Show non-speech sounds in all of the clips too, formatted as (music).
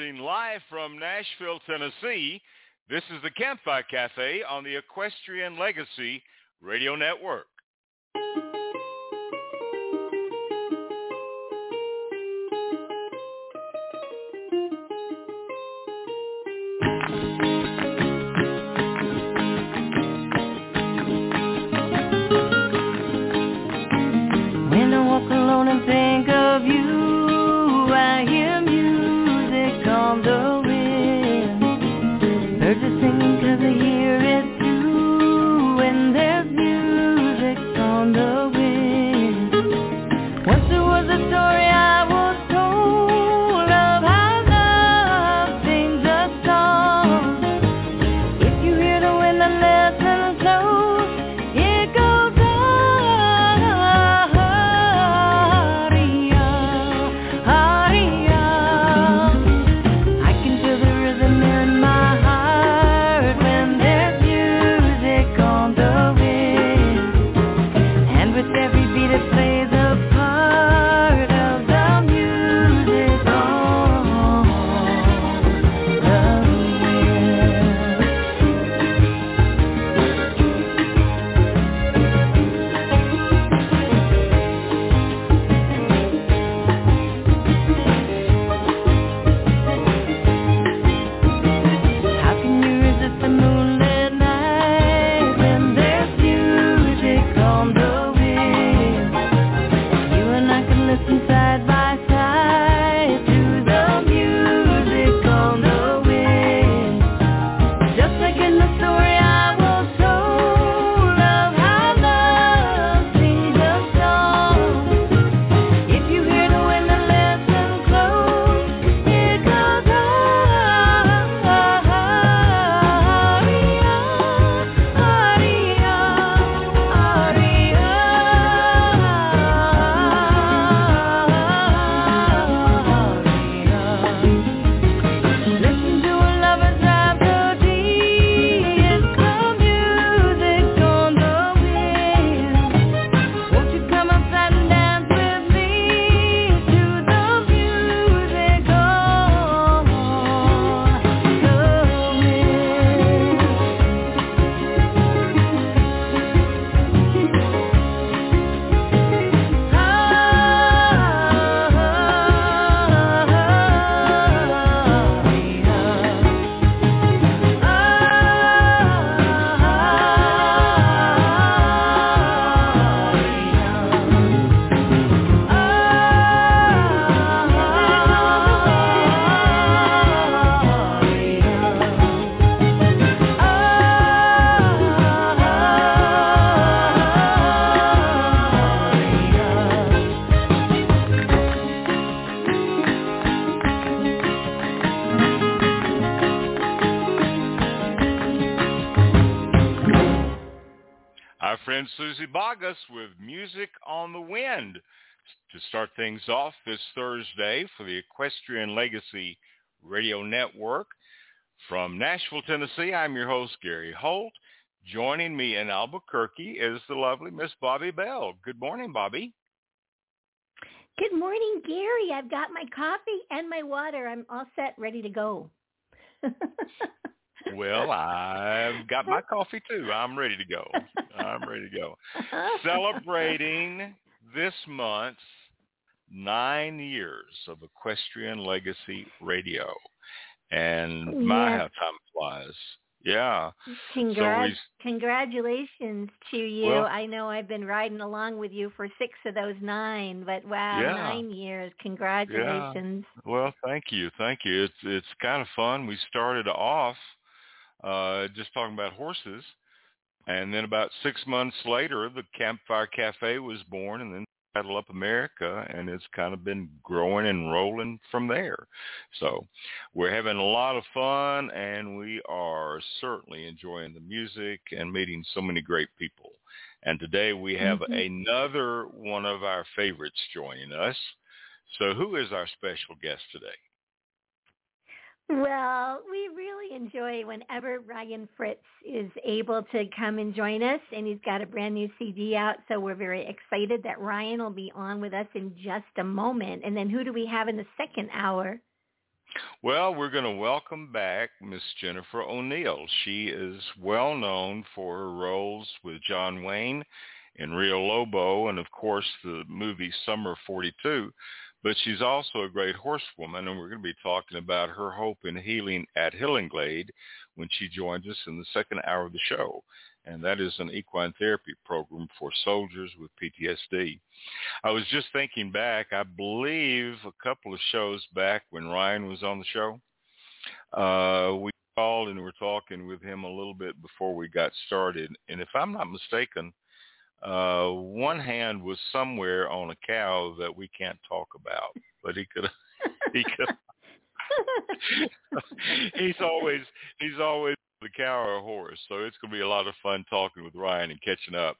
Broadcasting live from Nashville, Tennessee, this is the Campfire Cafe on the Equestrian Legacy Radio Network. Start things off this Thursday for the Equestrian Legacy Radio Network. From Nashville, Tennessee, I'm your host, Gary Holt. Joining me in Albuquerque is the lovely Miss Bobbi Bell. Good morning, Bobby. Good morning, Gary. I've got my coffee and my water. I'm all set, ready to go. (laughs) Well, I've got my coffee too. I'm ready to go. I'm ready to go. (laughs) Uh-huh. Celebrating this month nine years of Equestrian Legacy Radio. And my yes. how time flies. Yeah. Congrat- so congratulations to you. Well, I know I've been riding along with you for six of those nine, but wow, yeah. nine years. Congratulations. Yeah. Well, thank you. Thank you. It's it's kind of fun. We started off uh, just talking about horses. And then about six months later, the Campfire Cafe was born, and then Saddle Up America, and it's kind of been growing and rolling from there. So we're having a lot of fun, and we are certainly enjoying the music and meeting so many great people. And today we have mm-hmm. another one of our favorites joining us. So who is our special guest today? Well, we really enjoy whenever Ryan Fritz is able to come and join us, and he's got a brand new CD out, so we're very excited that Ryan will be on with us in just a moment. And then who do we have in the second hour? Well, we're going to welcome back Miss Jennifer O'Neill. She is well known for her roles with John Wayne in Rio Lobo and, of course, the movie Summer 42. But she's also a great horsewoman, and we're going to be talking about her hope in healing at Hillenglade when she joins us in the second hour of the show and that is an equine therapy program for soldiers with PTSD. I was just thinking back, I believe a couple of shows back when Ryan was on the show, uh, we called and were talking with him a little bit before we got started. And if I'm not mistaken, uh, one hand was somewhere on a cow that we can't talk about, but he could, (laughs) he could, (laughs) he's always he's always the cow or a horse. So it's going to be a lot of fun talking with Ryan and catching up.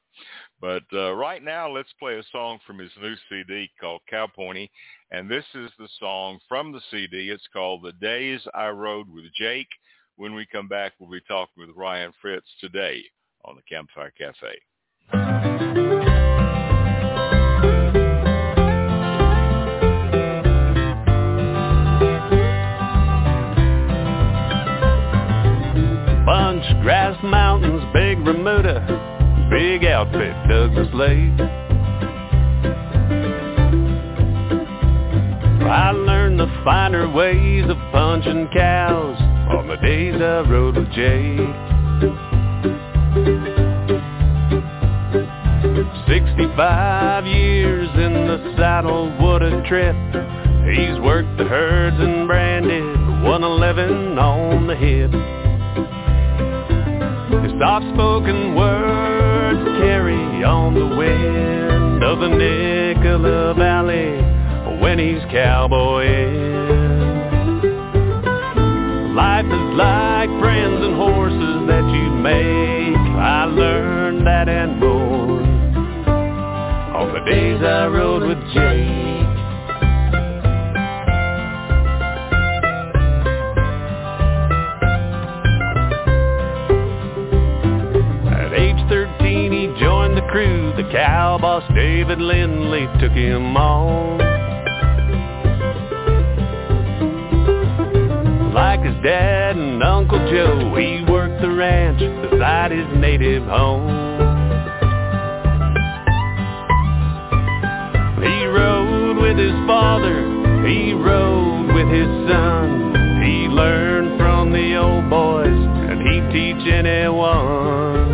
But uh, right now, let's play a song from his new CD called Cow Pony. And this is the song from the CD. It's called The Days I Rode with Jake. When we come back, we'll be talking with Ryan Fritz today on the Campfire Cafe. Bunch, Grass Mountains, Big Remuda, Big Outfit, Douglas Lake. I learned the finer ways of punching cows on the days I rode with Jake. Sixty-five years in the saddle, what a trip. He's worked the herds and branded 111 on the hip. His soft-spoken words carry on the wind of the Nicola Valley when he's cowboying. Life is like friends and horses I rode with Jake. crew, the cow boss David Lindley took him on. Like his dad and Uncle Joe, he worked the ranch beside his native home. With his father, he rode with his son. He learned from the old boys, and he'd teach anyone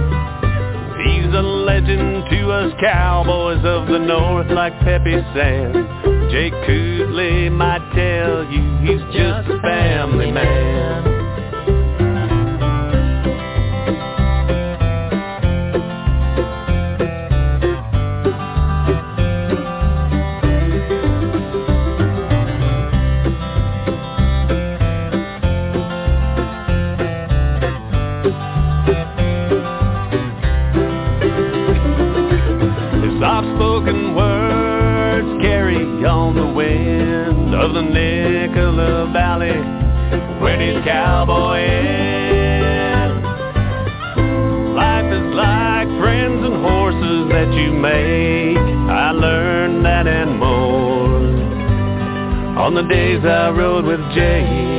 He's a legend to us cowboys of the north like Pepe Sam. Jake Coutlee might tell you he's just a family man. Valley when he's cowboying. Life is like friends and horses that you make. I learned that and more on the days I rode with Jake.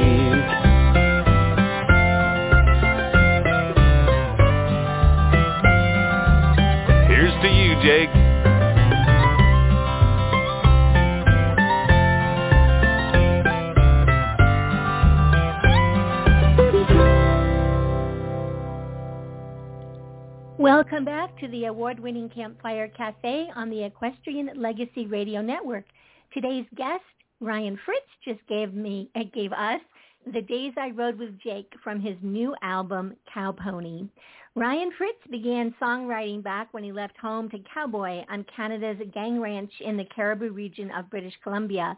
Welcome back to the award-winning Campfire Cafe on the Equestrian Legacy Radio Network. Today's guest, Ryan Fritz, just gave me uh, gave us The Days I Rode with Jake from his new album, Cow Pony. Ryan Fritz began songwriting back when he left home to cowboy on Canada's Gang Ranch in the Cariboo region of British Columbia.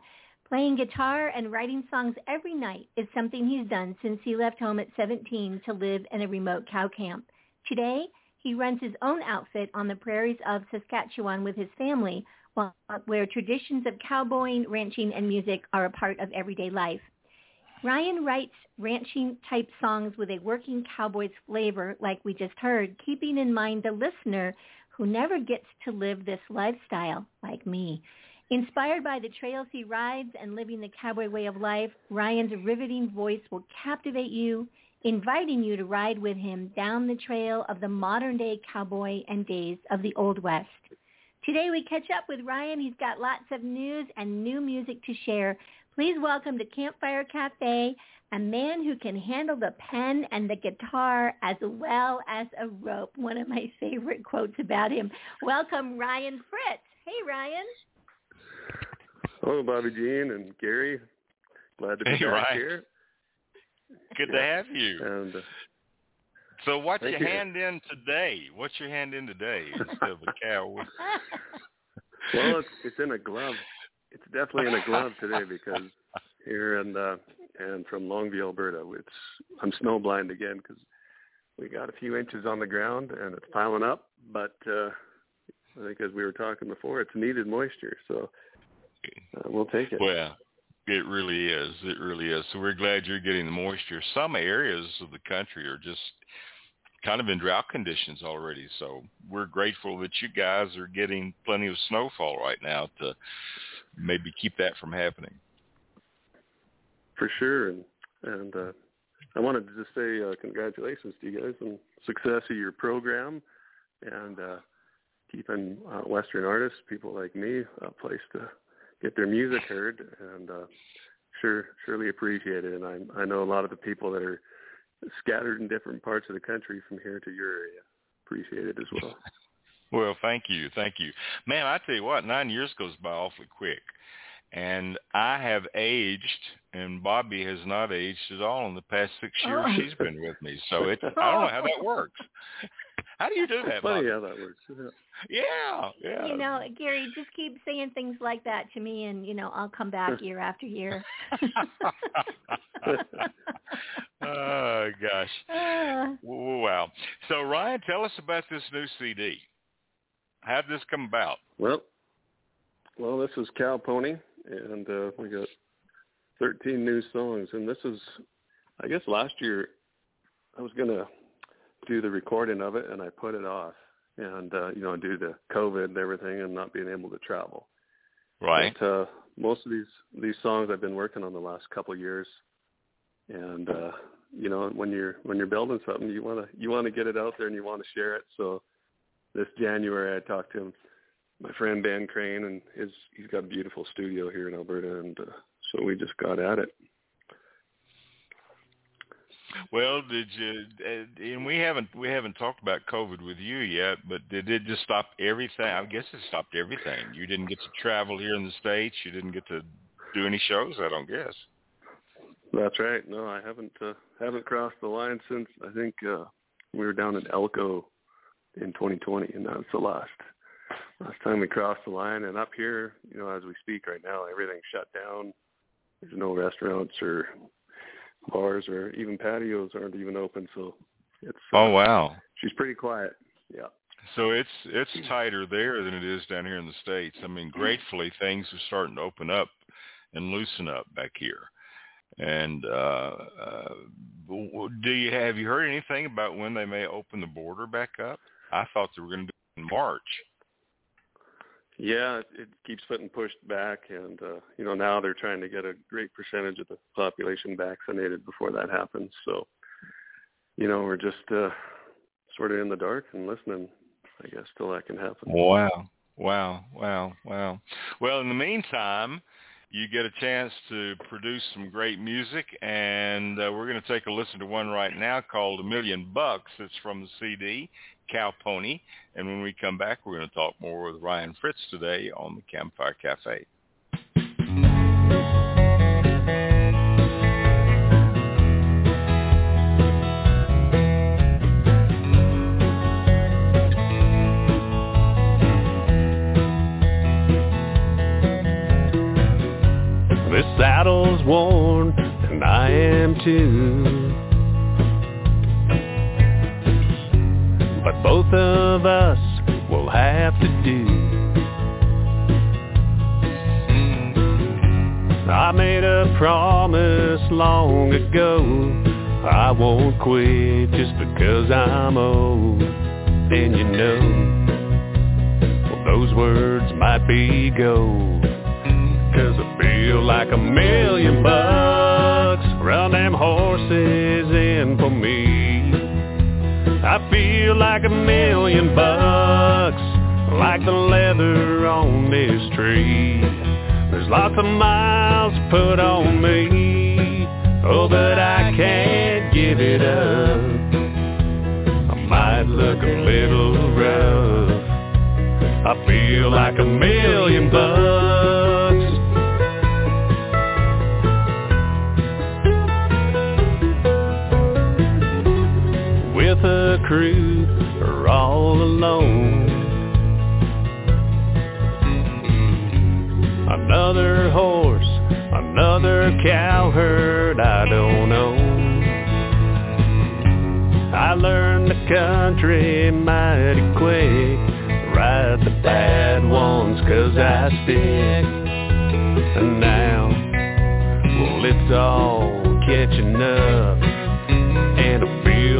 Playing guitar and writing songs every night is something he's done since he left home at 17 to live in a remote cow camp. Today, he runs his own outfit on the prairies of Saskatchewan with his family, where traditions of cowboying, ranching, and music are a part of everyday life. Ryan writes ranching-type songs with a working cowboy's flavor, like we just heard, keeping in mind the listener who never gets to live this lifestyle, like me. Inspired by the trails he rides and living the cowboy way of life, Ryan's riveting voice will captivate you, inviting you to ride with him down the trail of the modern-day cowboy and days of the Old West. Today we catch up with Ryan. He's got lots of news and new music to share. Please welcome to Campfire Cafe a man who can handle the pen and the guitar as well as a rope. One of my favorite quotes about him. Welcome, Ryan Fritz. Hey, Ryan. Hello, Bobbi Jean and Gary. Glad to be hey, back Ryan. here. Good to have you. And uh, so, what's your you. hand in today? What's your hand in today instead of a cow? (laughs) well, it's it's in a glove. It's definitely in a glove today because here and uh, and from Longview, Alberta, it's I'm snowblind again because we got a few inches on the ground and it's piling up. But uh, I think as we were talking before, it's needed moisture, so uh, we'll take it. Well, it really is. It really is. So we're glad you're getting the moisture. Some areas of the country are just kind of in drought conditions already. So we're grateful that you guys are getting plenty of snowfall right now to maybe keep that from happening. For sure, and and uh, I wanted to just say uh, congratulations to you guys on success of your program, and uh, keeping uh, Western artists, people like me, a place to get their music heard, and uh, sure surely appreciate it. And I I know a lot of the people that are scattered in different parts of the country from here to your area appreciate it as well. (laughs) Well, thank you, thank you, man. I tell you what, nine years goes by awfully quick, and I have aged, and Bobbi has not aged at all in the past six years Oh. she's been with me. So it's (laughs) I don't know how that works. (laughs) How do you do that, It's funny how that works. Yeah. Yeah, yeah. You know, Gary, just keep saying things like that to me, and you know, I'll come back year after year. (laughs) (laughs) oh gosh. Uh, Wow. So Ryan, tell us about this new CD. How did this come about? Well, well, this is Cow Pony, and uh, we got 13 new songs. And this is, I guess, last year I was gonna do the recording of it, and I put it off. And uh, you know, due to COVID and everything, and not being able to travel. Right. But, uh, most of these these songs I've been working on the last couple of years, and uh, you know, when you're when you're building something, you wanna you wanna get it out there and you want to share it. So this January, I talked to him, my friend Dan Crane, and his he's got a beautiful studio here in Alberta, and uh, so we just got at it. Well, did you? And we haven't we haven't talked about COVID with you yet, but did it just stop everything? I guess it stopped everything. You didn't get to travel here in the states. You didn't get to do any shows. I don't guess. That's right. No, I haven't uh, haven't crossed the line since I think uh, we were down in Elko in 2020, and that's the last last time we crossed the line. And up here, you know, as we speak right now, everything's shut down. There's no restaurants or bars or even patios aren't even open. So it's uh, Oh wow. she's pretty quiet. Yeah. So it's it's tighter there than it is down here in the states. I mean, gratefully things are starting to open up and loosen up back here. And uh, uh do you have you heard anything about when they may open the border back up? I thought they were going to do it in March. Yeah, it, it keeps getting pushed back, and uh, you know now they're trying to get a great percentage of the population vaccinated before that happens. So, you know, we're just uh, sort of in the dark and listening, I guess, till that can happen. Wow. Wow, wow, wow. Well, in the meantime, you get a chance to produce some great music, and uh, we're going to take a listen to one right now called A Million Bucks. It's from the CD, Cow Pony. And when we come back, we're going to talk more with Ryan Fritz today on the Campfire Cafe. And I am too. But both of us will have to do. I made a promise long ago. I won't quit just because I'm old. Then you know, well, those words might be gold. Cause I feel like a million bucks Run them horses in for me. I feel like a million bucks Like the leather on this tree. There's lots of miles put on me. Oh, but I can't give it up. I might look a little rough. I feel like a million bucks crew or all alone. Another horse, another cowherd I don't know. I learned the country mighty quick. Ride the bad ones cause I stick. And now, well it's all catching up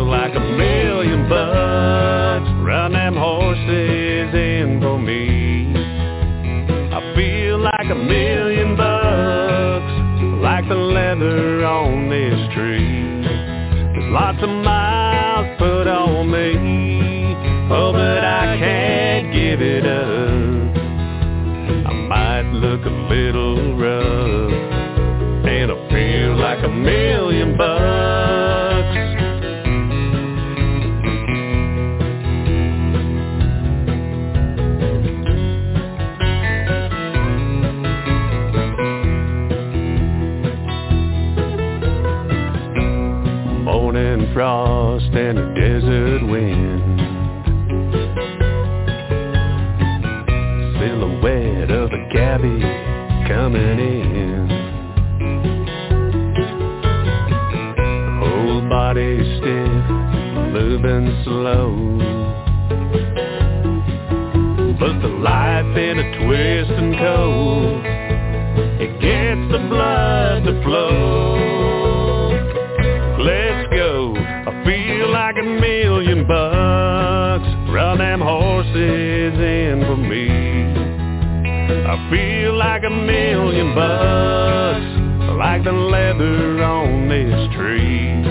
like a million bucks Run them horses in for me I feel like a million bucks Like the leather on this tree. There's lots of miles put on me Oh, but I can't give it up. I might look a little rough And I feel like a million bucks frost and a desert wind. Silhouette of a cavvy coming in. Whole body stiff, moving slow. But the life in a twist and cold It gets the blood to flow. Let's horses in for me. I feel like a million bucks Like the leather on this tree.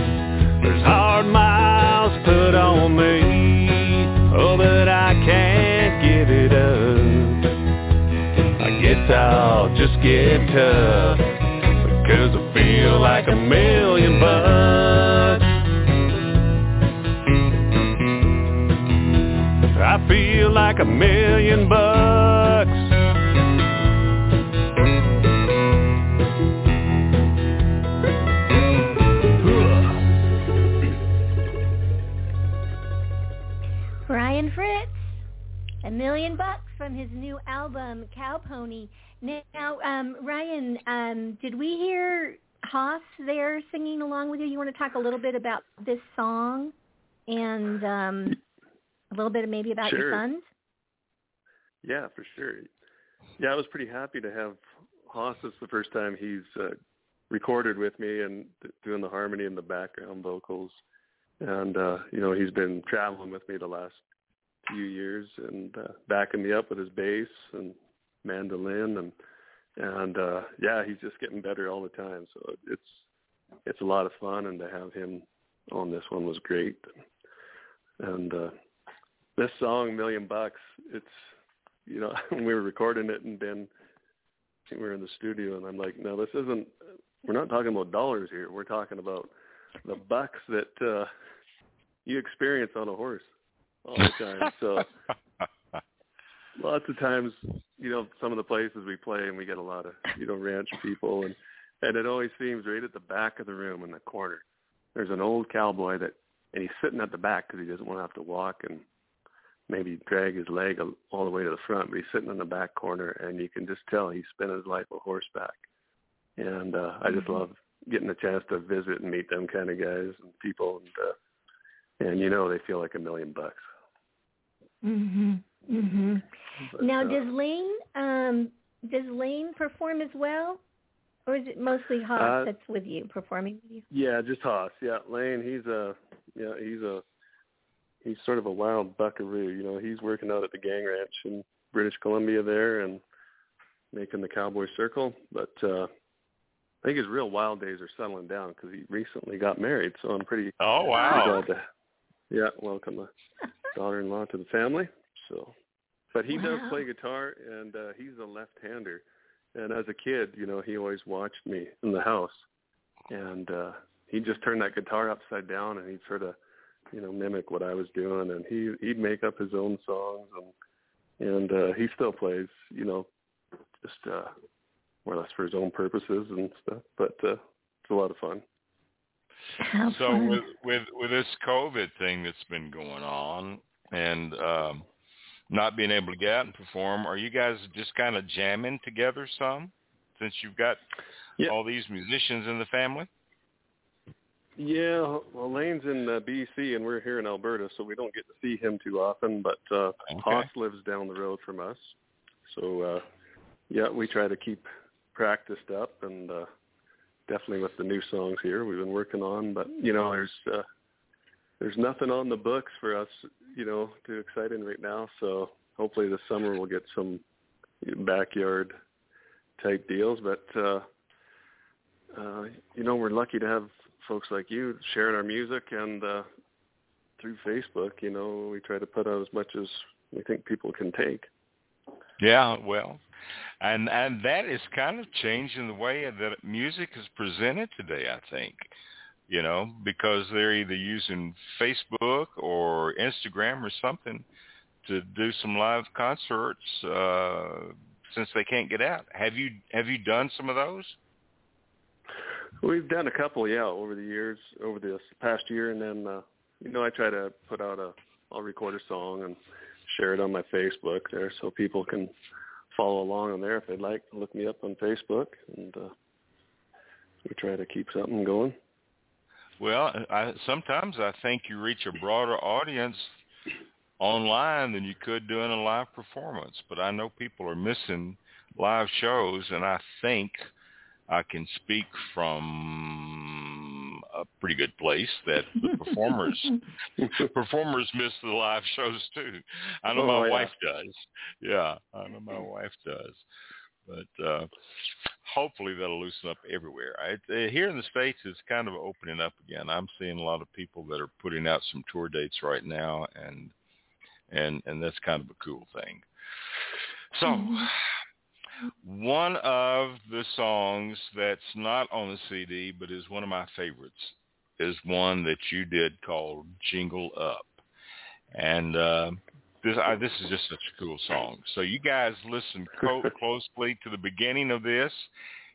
There's hard miles put on me Oh, but I can't give it up. I guess I'll just get tough Because I feel like a million bucks feel like a million bucks Ryan Fritz, a million bucks from his new album Cow Pony. Now, um, Ryan, um, did we hear Haas there singing along with you? You want to talk a little bit about this song and um, a little bit maybe about Sure. your sons? Yeah, for sure. Yeah, I was pretty happy to have Haas. It's the first time he's uh, recorded with me and doing the harmony and the background vocals. And uh, you know, he's been traveling with me the last few years and uh, backing me up with his bass and mandolin and and uh yeah, he's just getting better all the time. So it's it's a lot of fun and to have him on this one was great. And uh this song Million Bucks, it's you know, when (laughs) we were recording it and Ben I think we were in the studio and I'm like, No, this isn't we're not talking about dollars here. We're talking about the bucks that uh you experience on a horse all the time. (laughs) So lots of times, you know, some of the places we play and we get a lot of, you know, ranch people and and it always seems right at the back of the room in the corner. There's an old cowboy that and he's sitting at the back because he doesn't want to have to walk and maybe drag his leg all the way to the front, but he's sitting in the back corner and you can just tell he's spent his life a horseback. And uh I just love getting a chance to visit and meet them kind of guys and people and uh and you know they feel like a million bucks. Mhm. Mhm. But, Now, uh, does Lane um does Lane perform as well, or is it mostly Haas Uh, that's with you performing with you? Yeah, just Haas. Yeah, Lane. He's a yeah, he's a he's sort of a wild buckaroo. You know, he's working out at the gang ranch in British Columbia there, and making the Cowboy Circle. But uh, I think his real wild days are settling down because he recently got married. So I'm pretty oh wow glad to yeah welcome the (laughs) daughter-in-law to the family. So, but he wow. does play guitar and uh, he's a left-hander. And as a kid, you know, he always watched me in the house, and uh, he'd just turn that guitar upside down and he'd sort of you know mimic what I was doing, and he he'd make up his own songs, and and uh, he still plays, you know, just uh, more or less for his own purposes and stuff. But uh, it's a lot of fun. How so fun. with with with this COVID thing that's been going on, and um, not being able to get out and perform, are you guys just kind of jamming together some since you've got Yeah. all these musicians in the family? Yeah, well, Lane's in uh, BC and we're here in Alberta, so we don't get to see him too often. But uh, Okay. Haas lives down the road from us, so uh, yeah, we try to keep practiced up, and uh, definitely with the new songs here we've been working on. But you know, there's uh, there's nothing on the books for us, you know, too exciting right now. So hopefully this summer we'll get some backyard type deals. But uh, uh, you know, we're lucky to have folks like you sharing our music and uh, through Facebook. You know, we try to put out as much as we think people can take. Yeah, well, and and that is kind of changing the way that music is presented today. I think, you know, because they're either using Facebook or Instagram or something to do some live concerts uh, since they can't get out. Have you have you done some of those? We've done a couple, yeah, over the years, over this past year, and then uh, you know I try to put out a, I'll record a song and share it on my Facebook there, so people can follow along on there if they'd like. Look me up on Facebook, and uh, we try to keep something going. Well, I, sometimes I think you reach a broader audience online than you could doing a live performance. But I know people are missing live shows, and I think I can speak from a pretty good place that the performers (laughs) performers miss the live shows too. I know Oh, my yeah. wife does. Yeah, I know my wife does. But uh hopefully that'll loosen up everywhere. I, uh, here in the states, it's kind of opening up again. I'm seeing a lot of people that are putting out some tour dates right now, and and and that's kind of a cool thing. So, one of the songs that's not on the CD, but is one of my favorites, is one that you did called "Jingle Up," and uh, this I, this is just such a cool song. So you guys listen co- (laughs) closely to the beginning of this.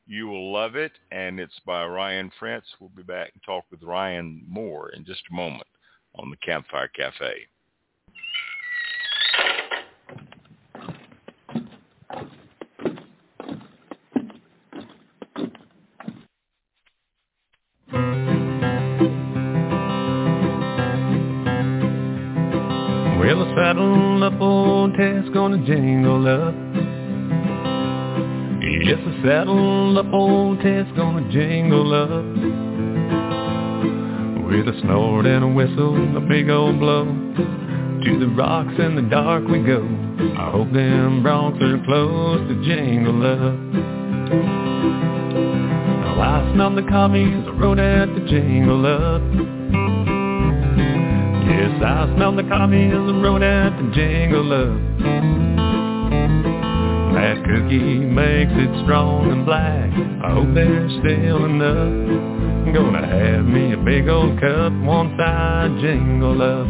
You will love it, and it's by Ryan Fritz. We'll be back and talk with Ryan more in just a moment on the Campfire Cafe. Jingle up. Yes, a saddle up old Ted's gonna jingle up. With a snort and a whistle, a big old blow. To the rocks in the dark we go. I hope them broncs are close to jingle up. Now I smell the coffee as I rode at the jingle up. Yes, I smell the coffee as I rode at the jingle up. That cookie makes it strong and black. I hope there's still enough. Gonna have me a big old cup once I jingle up.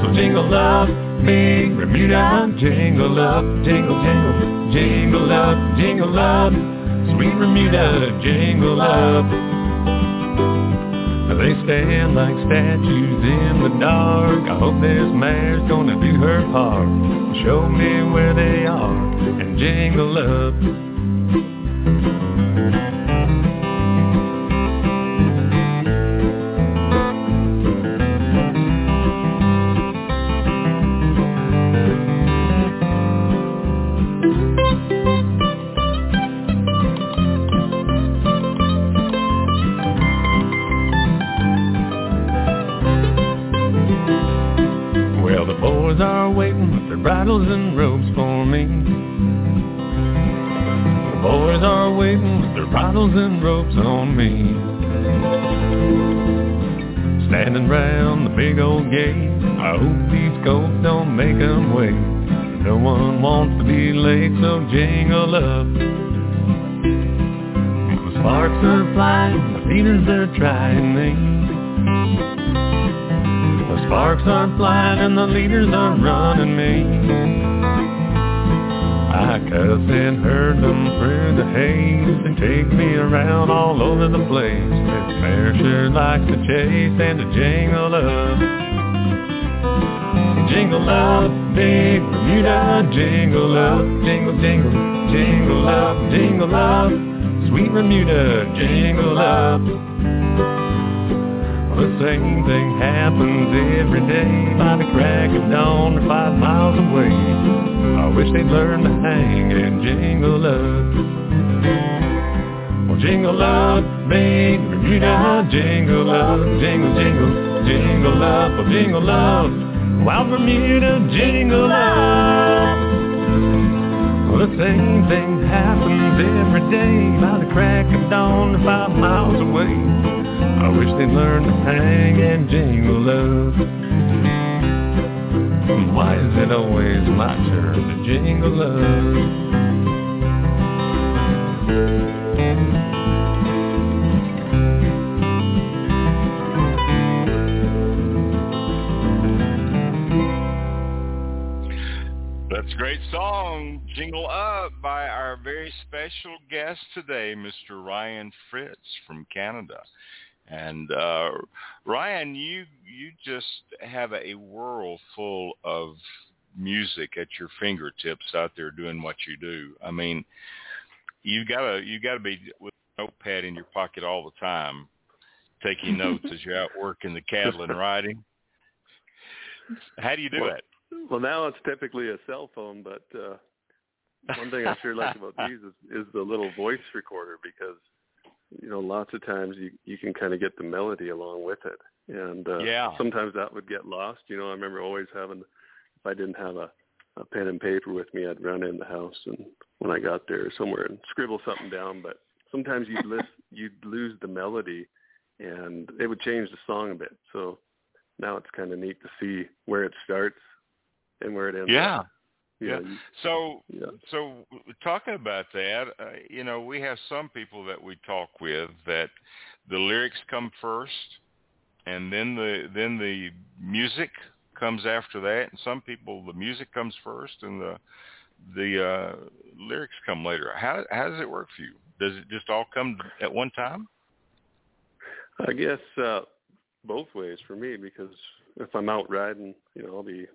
So jingle up, big remuda, jingle up, jingle, jingle, jingle up, jingle up. Sweet remuda, jingle up. They stand like statues in the dark. I hope this mare's gonna do her part. Show me where they are and jingle up. So jingle up. The sparks are flying, the leaders are trying me. The sparks are flying and the leaders are running me. I cuss and herd them through the haze. They take me around all over the place. This mare sure likes to chase and to jingle up. Jingle up, big remuda, jingle up, jingle, jingle, jingle up, jingle up, sweet remuda, jingle up. The same thing happens every day by the crack of dawn five miles away. I wish they'd learn to hang and jingle up. Well, jingle up, big remuda, jingle up, jingle, jingle, jingle up, jingle up. Wild remuda, jingle up. Well, the same thing happens every day by the crack of dawn five miles away. I wish they'd learn to hang and jingle up. Why is it always my turn to jingle up? Song, Jingle Up, by our very special guest today, Mr. Ryan Fritz from Canada. And uh, Ryan, you you just have a world full of music at your fingertips out there doing what you do. I mean, you gotta you gotta be with a notepad in your pocket all the time, taking (laughs) notes as you're out working the cattle and riding. How do you do well, it? Well, now it's typically a cell phone, but uh, one thing I sure like about (laughs) these is, is the little voice recorder because you know, lots of times you you can kind of get the melody along with it, and uh, yeah. sometimes that would get lost. You know, I remember always having, if I didn't have a, a pen and paper with me, I'd run in the house and when I got there somewhere and scribble something down. But sometimes you'd list, (laughs) you'd lose the melody, and it would change the song a bit. So now it's kind of neat to see where it starts and where it ends. Yeah. Up. Yeah. So yeah. so talking about that, uh, you know, we have some people that we talk with that the lyrics come first, and then the then the music comes after that, and some people the music comes first and the the uh, lyrics come later. How how does it work for you? Does it just all come at one time? I guess uh, both ways for me because if I'm out riding, you know, I'll be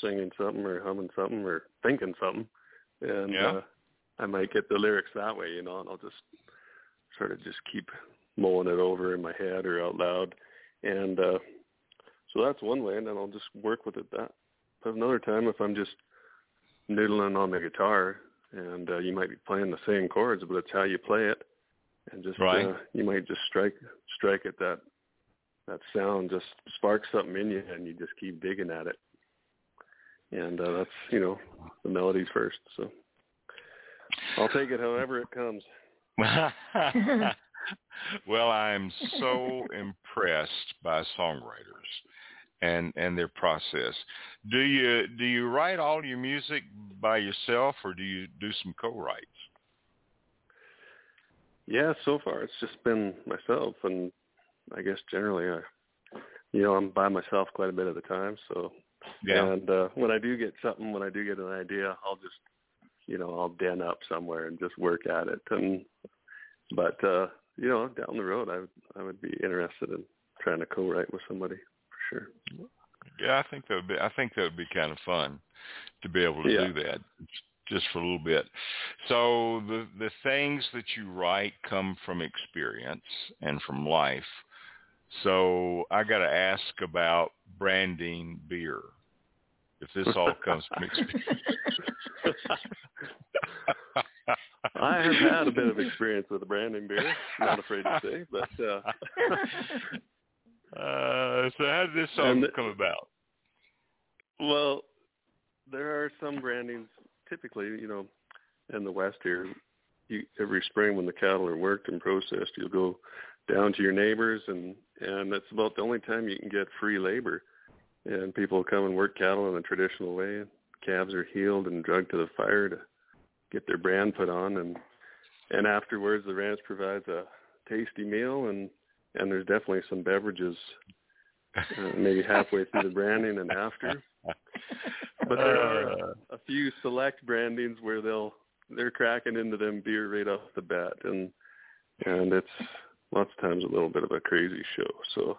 singing something or humming something or thinking something, and yeah. uh, I might get the lyrics that way, you know, and I'll just sort of just keep mulling it over in my head or out loud, and uh, so that's one way, and then I'll just work with it that. But another time, if I'm just noodling on the guitar, and uh, you might be playing the same chords, but it's how you play it, and just right. uh, you might just strike strike at that that sound just sparks something in you, and you just keep digging at it and uh, that's you know the melodies first. So I'll take it however it comes. (laughs) well, I'm so impressed by songwriters and and their process. Do you do you write all your music by yourself, or do you do some co-writes? Yeah, so far it's just been myself, and I guess generally I, you know, I'm by myself quite a bit of the time, so yeah. And uh, when I do get something, when I do get an idea, I'll just, you know, I'll den up somewhere and just work at it. And but uh, you know, down the road, I would I would be interested in trying to co-write with somebody for sure. Yeah, I think that would be. I think that would be kind of fun to be able to yeah. do that just for a little bit. So the the things that you write come from experience and from life. So I got to ask about branding beer. If this all comes from experience. (laughs) I have had a bit of experience with branding beer. Not afraid to say, but uh, (laughs) uh so how did this song come about? Well, there are some brandings typically, you know, in the West here, you, every spring when the cattle are worked and processed, you'll go down to your neighbors, and and that's about the only time you can get free labor. And people come and work cattle in a traditional way. Calves are heeled and drugged to the fire to get their brand put on, and and afterwards the ranch provides a tasty meal, and and there's definitely some beverages, uh, maybe halfway through the branding and after. But there are a, a few select brandings where they'll they're cracking into them beer right off the bat, and and it's lots of times a little bit of a crazy show. So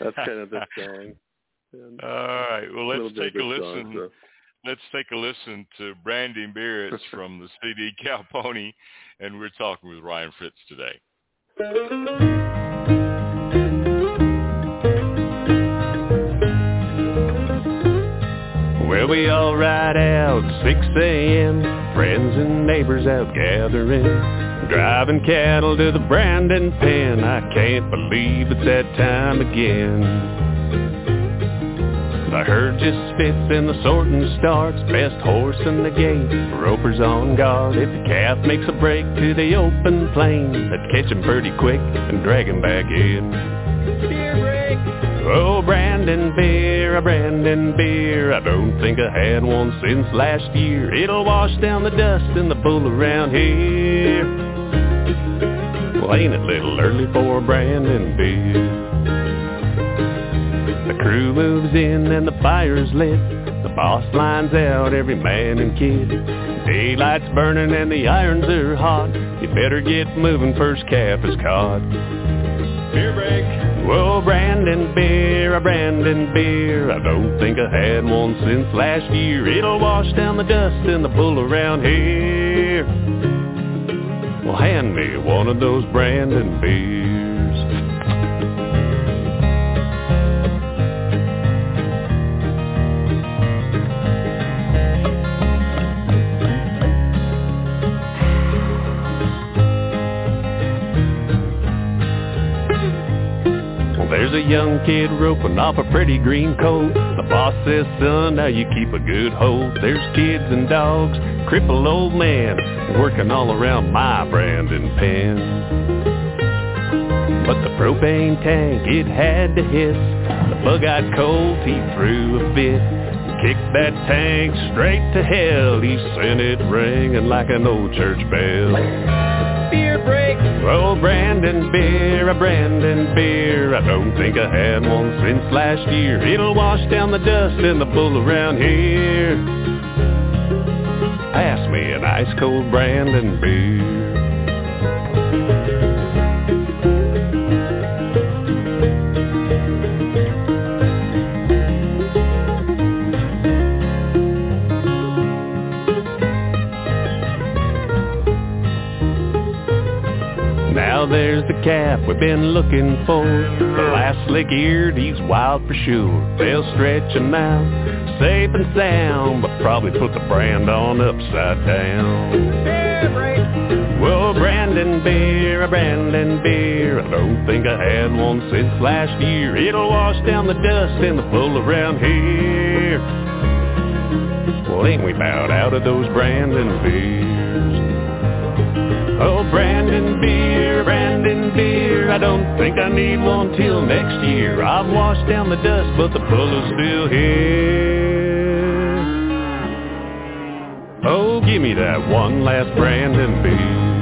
that's kind of the (laughs) song. And All right. Well, let's take a listen. Song, so. Let's take a listen to Branding Beer. It's (laughs) from the CD Cow Pony, and we're talking with Ryan Fritz today. Well, we all ride out 6 a.m., friends and neighbors out gathering. Driving cattle to the Brandon pen. I can't believe it's that time again. The herd just fits and the sorting starts Best horse in the gate, ropers on guard. If the calf makes a break to the open plain Let's catch him pretty quick and drag him back in. Beer break! Oh, Brandon beer, a Brandon beer I don't think I had one since last year. It'll wash down the dust in the bull around here well, ain't it little early for a Brandon beer? The crew moves in and the fire's lit. The boss lines out every man and kid. Daylight's burning and the irons are hot. You better get moving first calf is caught. Beer break. Whoa, Brandon beer, a Brandon beer. I don't think I had one since last year. It'll wash down the dust in the bull around here. Well, hand me one of those Brandon beers. There's a young kid roping off a pretty green coat. The boss says, son, now you keep a good hold. There's kids and dogs, crippled old man working all around my Brandon pen. But the propane tank, it had to hiss. The bug-eyed colt, he threw a fit. Kicked that tank straight to hell. He sent it ringing like an old church bell. Beer break. Oh, Brandon beer, a Brandon beer. I don't think I had one since last year. It'll wash down the dust in the bull around here. Pass me an ice cold Brandon beer. There's the calf we've been looking for. The last slick-eared, he's wild for sure. They'll stretch him out safe and sound, but probably put the brand on upside down. Well, Brandon beer, a Brandon beer. I don't think I had one since last year. It'll wash down the dust in the pool around here. Well, ain't we bowed out of those Brandon beers? Oh, Brandon beer, Brandon beer. I don't think I need one till next year. I've washed down the dust, but the pull is still here. Oh, give me that one last Brandon beer.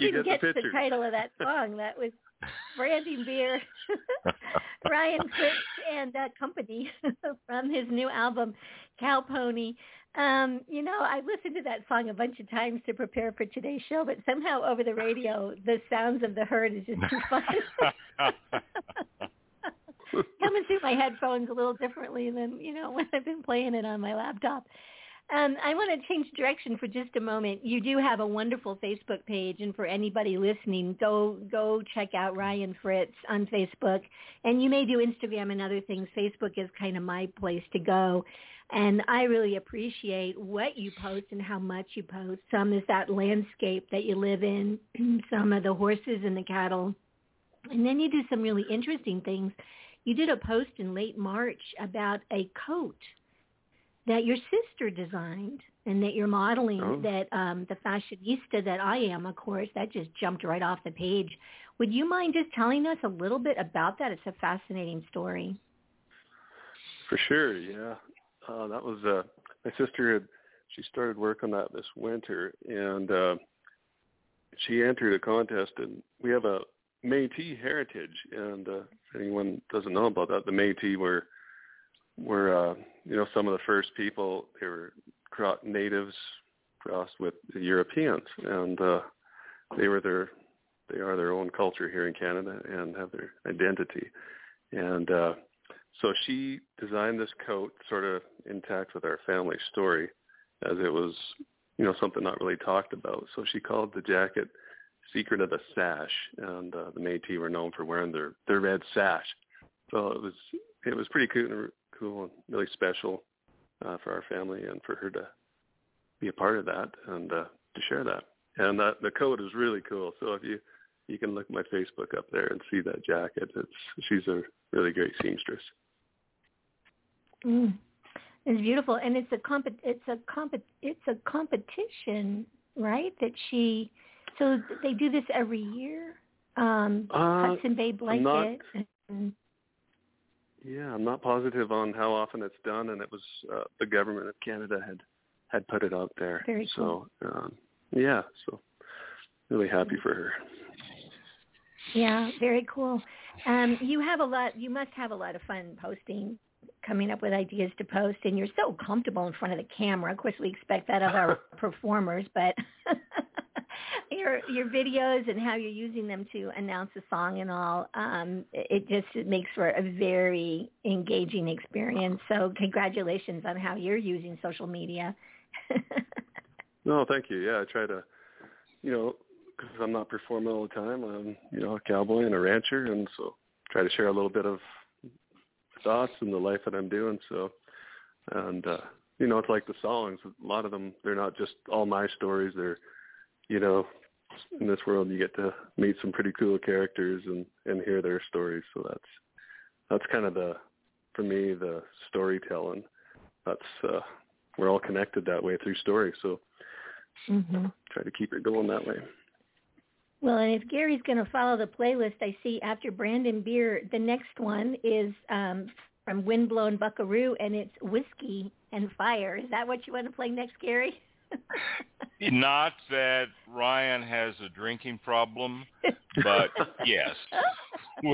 Case you didn't get the, the title of that song, that was Branding Beer, (laughs) Ryan Fritz and uh, Company (laughs) from his new album Cow Pony. Um, you know, I listened to that song a bunch of times to prepare for today's show, but somehow over the radio, the sounds of the herd is just too fun. (laughs) Coming through my headphones a little differently than you know when I've been playing it on my laptop. Um, I want to change direction for just a moment. You do have a wonderful Facebook page, and for anybody listening, go go check out Ryan Fritz on Facebook, and you may do Instagram and other things. Facebook is kind of my place to go. And I really appreciate what you post and how much you post. Some is that landscape that you live in, (clears throat) some of the horses and the cattle. And then you do some really interesting things. You did a post in late March about a coat that your sister designed and that you're modeling Oh. that um, the fashionista that I am, of course, that just jumped right off the page. Would you mind just telling us a little bit about that? It's a fascinating story. For sure, yeah. Uh, that was uh, my sister had she started work on that this winter, and uh, she entered a contest, and we have a Métis heritage, and uh, if anyone doesn't know about that, the Métis were were uh, you know some of the first people. They were natives crossed with Europeans, and uh, they were their they are their own culture here in Canada and have their identity, and uh, so she designed this coat sort of intact with our family story as it was, you know, something not really talked about. So she called the jacket Secret of the Sash and uh, the Métis were known for wearing their, their red sash. So it was it was pretty cool cool and really special uh, for our family and for her to be a part of that and uh, to share that. And that the coat is really cool. So if you you can look my Facebook up there and see that jacket. It's she's a really great seamstress. Mm. It's beautiful, and it's a comp. It's a comp. It's a competition, right? That she. So they do this every year. Um, Uh, Hudson Bay not- blanket. and, Yeah, I'm not positive on how often it's done, and it was uh, the government of Canada had had put it out there. Very so um, yeah, so really happy for her. yeah, very cool. Um, you have a lot. You must have a lot of fun posting, coming up with ideas to post, and you're so comfortable in front of the camera. Of course, we expect that of our (laughs) performers, but (laughs) your your videos and how you're using them to announce a song and all, um, it just it makes for a very engaging experience. So, congratulations on how you're using social media. (laughs) No, thank you. Yeah, I try to, you know, because I'm not performing all the time. I'm, you know, a cowboy and a rancher, and so try to share a little bit of thoughts and the life that I'm doing. So, and uh, you know, it's like the songs. A lot of them, they're not just all my stories. They're, you know, in this world, you get to meet some pretty cool characters and and hear their stories. So that's that's kind of the, for me, the storytelling. That's uh, we're all connected that way through story. So hmm try to keep it going that way. Well, and if Gary's going to follow the playlist, I see after Branding Beer, the next one is um, from Windblown Buckaroo, and it's Whiskey and Fire. Is that what you want to play next, Gary? (laughs) Not that Ryan has a drinking problem, but yes. (laughs)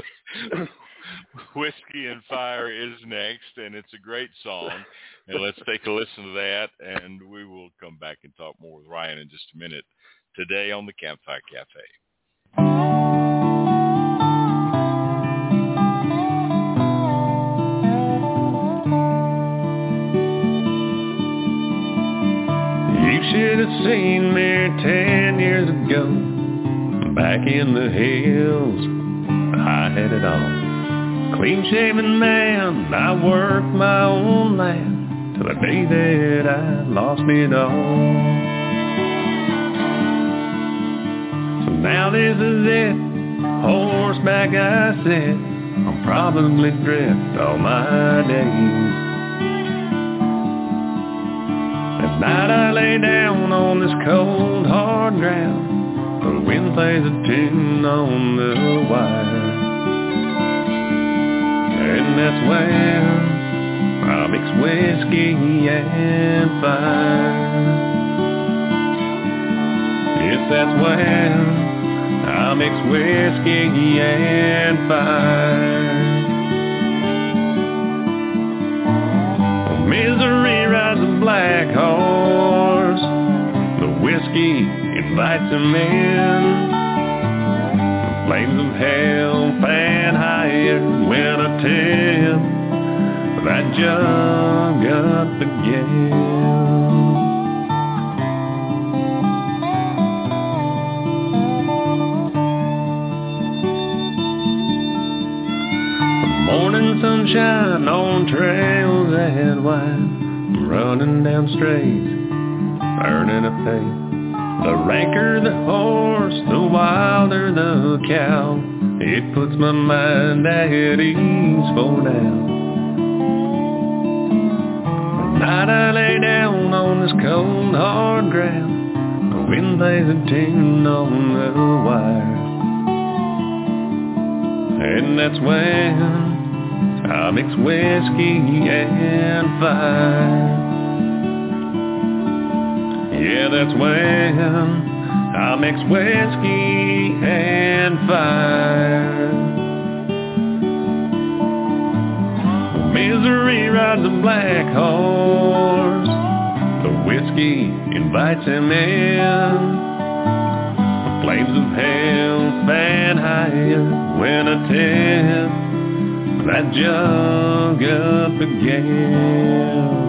Whiskey and Fire is next, and it's a great song. And let's take a listen to that, and we will come back and talk more with Ryan in just a minute today on the Campfire Cafe. Oh. Seen me ten years ago, back in the hills. I had it all. Clean shaven man, I worked my own land till the day that I lost it all. So now this is it, horseback I sit. I'll probably drift all my days. Down on this cold hard ground. The wind plays a tune on the wire. And that's where I mix whiskey and fire. Yes, that's where I mix whiskey and fire. Whiskey invites him in. The flames of hell fan higher when I tell that jug up again. Morning sunshine on trails that wide running down straight, earning a pay. The ranker the horse, the wilder the cow. It puts my mind at ease for now. At night I lay down on this cold hard ground. The wind plays a tune on the wire. And that's when I mix whiskey and fire. Yeah, that's when I mix whiskey and fire. Misery rides a black horse. The whiskey invites him in. The flames of hell fan higher when I tip that jug up again.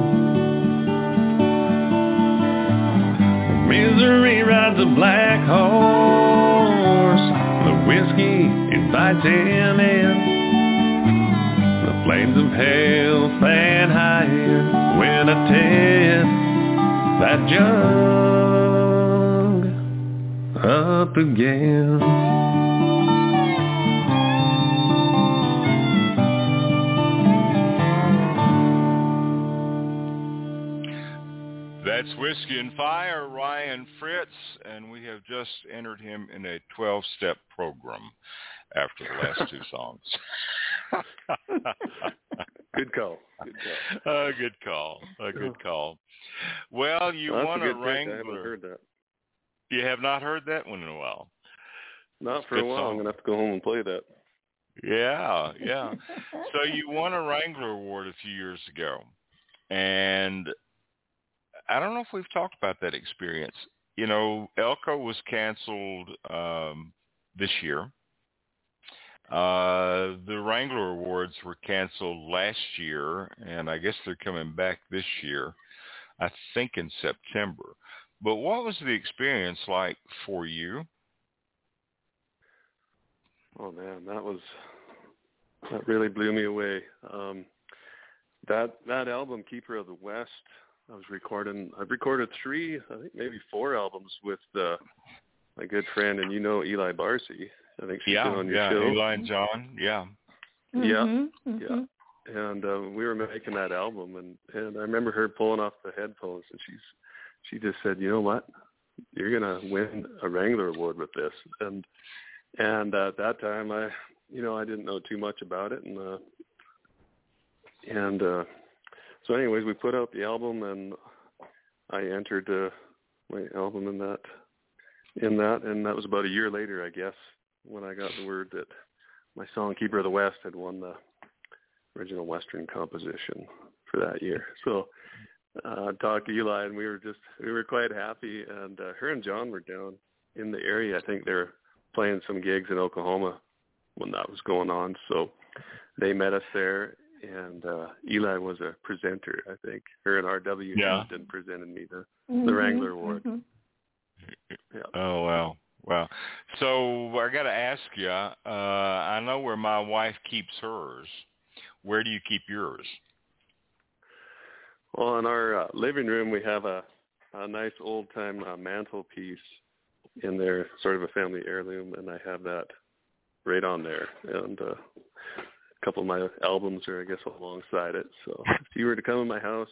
A black horse. The whiskey invites him in. The flames of hell fan higher when I tip that jug up again. Whiskey and Fire, Ryan Fritz, and we have just entered him in a 12-step program after the last two (laughs) songs. good call. Good call. (laughs) Uh, good call. A good call. Well, you well, want a, a Wrangler. I haven't heard that. You have not heard that one in a while. Not for a while. Song. I'm gonna have to go home and play that. Yeah, yeah. (laughs) so you won a Wrangler Award a few years ago, and I don't know if we've talked about that experience. You know, Elko was canceled um, this year. Uh, the Wrangler Awards were canceled last year, and I guess they're coming back this year. I think in September. But what was the experience like for you? Oh man, that was that really blew me away. Um, that that album, Keeper of the West, I was recording. I've recorded three, I think maybe four albums with uh, my good friend, and you know Eli Barsi. I think she's yeah, been on your yeah, show. Eli and John. Yeah. Yeah, mm-hmm, mm-hmm. yeah. And uh, we were making that album, and and I remember her pulling off the headphones, and she's she just said, you know what, you're gonna win a Wrangler Award with this, and and uh, at that time I, you know, I didn't know too much about it, and uh, and uh, so anyways, we put out the album and I entered uh, my album in that in that and that was about a year later I guess when I got the word that my song Keeper of the West had won the original western composition for that year. So uh talked to Eli and we were just we were quite happy and uh, her and John were down in the area. I think they were playing some gigs in Oklahoma when that was going on. So they met us there and uh Eli was a presenter, I think. Her and RW yeah. Houston presented me the mm-hmm, the Wrangler Award. Mm-hmm. Yeah. Oh wow. Wow. So I got to ask you, uh I know where my wife keeps hers. Where do you keep yours? Well, in our uh, living room we have a a nice old-time uh, mantelpiece in there, sort of a family heirloom, and I have that right on there. And uh couple of my albums are, I guess, alongside it. So (laughs) if you were to come in my house,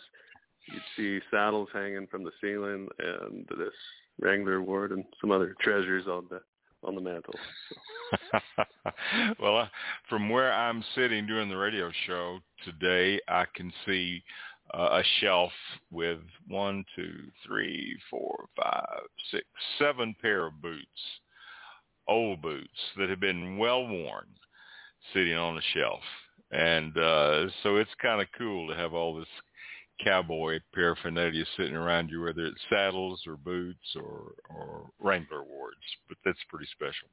you'd see saddles hanging from the ceiling and this Wrangler award and some other treasures on the on the mantle. So. (laughs) well, uh, from where I'm sitting doing the radio show today, I can see uh, a shelf with one, two, three, four, five, six, seven pair of boots, old boots that have been well worn sitting on a shelf. And uh, so it's kind of cool to have all this cowboy paraphernalia sitting around you, whether it's saddles or boots or, or Wrangler awards. But that's pretty special.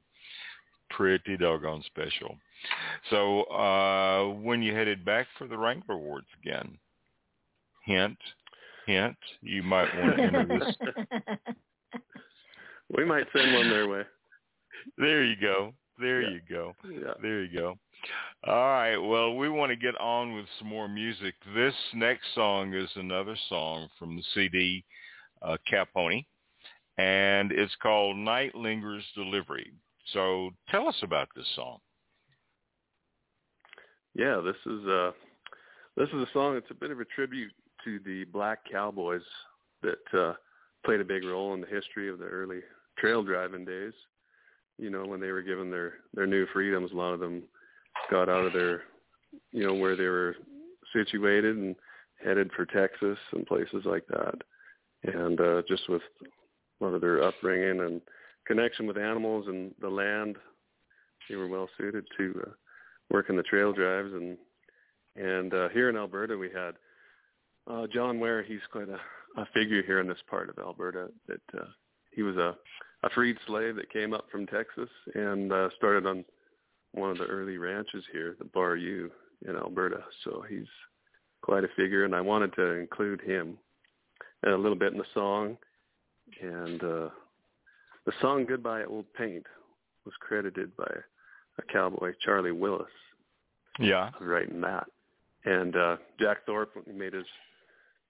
Pretty doggone special. So uh, when you headed back for the Wrangler Awards again, hint, hint, you might want to enter this. (laughs) we might send one their way. There you go. There yeah. you go. Yeah. There you go. All right. Well, we want to get on with some more music. This next song is another song from the CD uh, Cowpony, and it's called Nightlinger's Delivery. So tell us about this song. Yeah, this is a this is a song that's a bit of a tribute to the black cowboys that uh played a big role in the history of the early trail driving days. You know, when they were given their their new freedoms, a lot of them got out of their you know where they were situated and headed for Texas and places like that. And uh just with a lot of their upbringing and connection with animals and the land, they were well suited to uh, working the trail drives and and uh, here in Alberta we had uh, John Ware. He's quite a, a figure here in this part of Alberta. That uh, he was a a freed slave that came up from Texas and uh, started on one of the early ranches here, the Bar-U in Alberta. So he's quite a figure, and I wanted to include him a little bit in the song. And uh, the song "Goodbye Old Paint" was credited by a cowboy, Charlie Willis. Yeah, writing that, and uh, Jack Thorp when he made his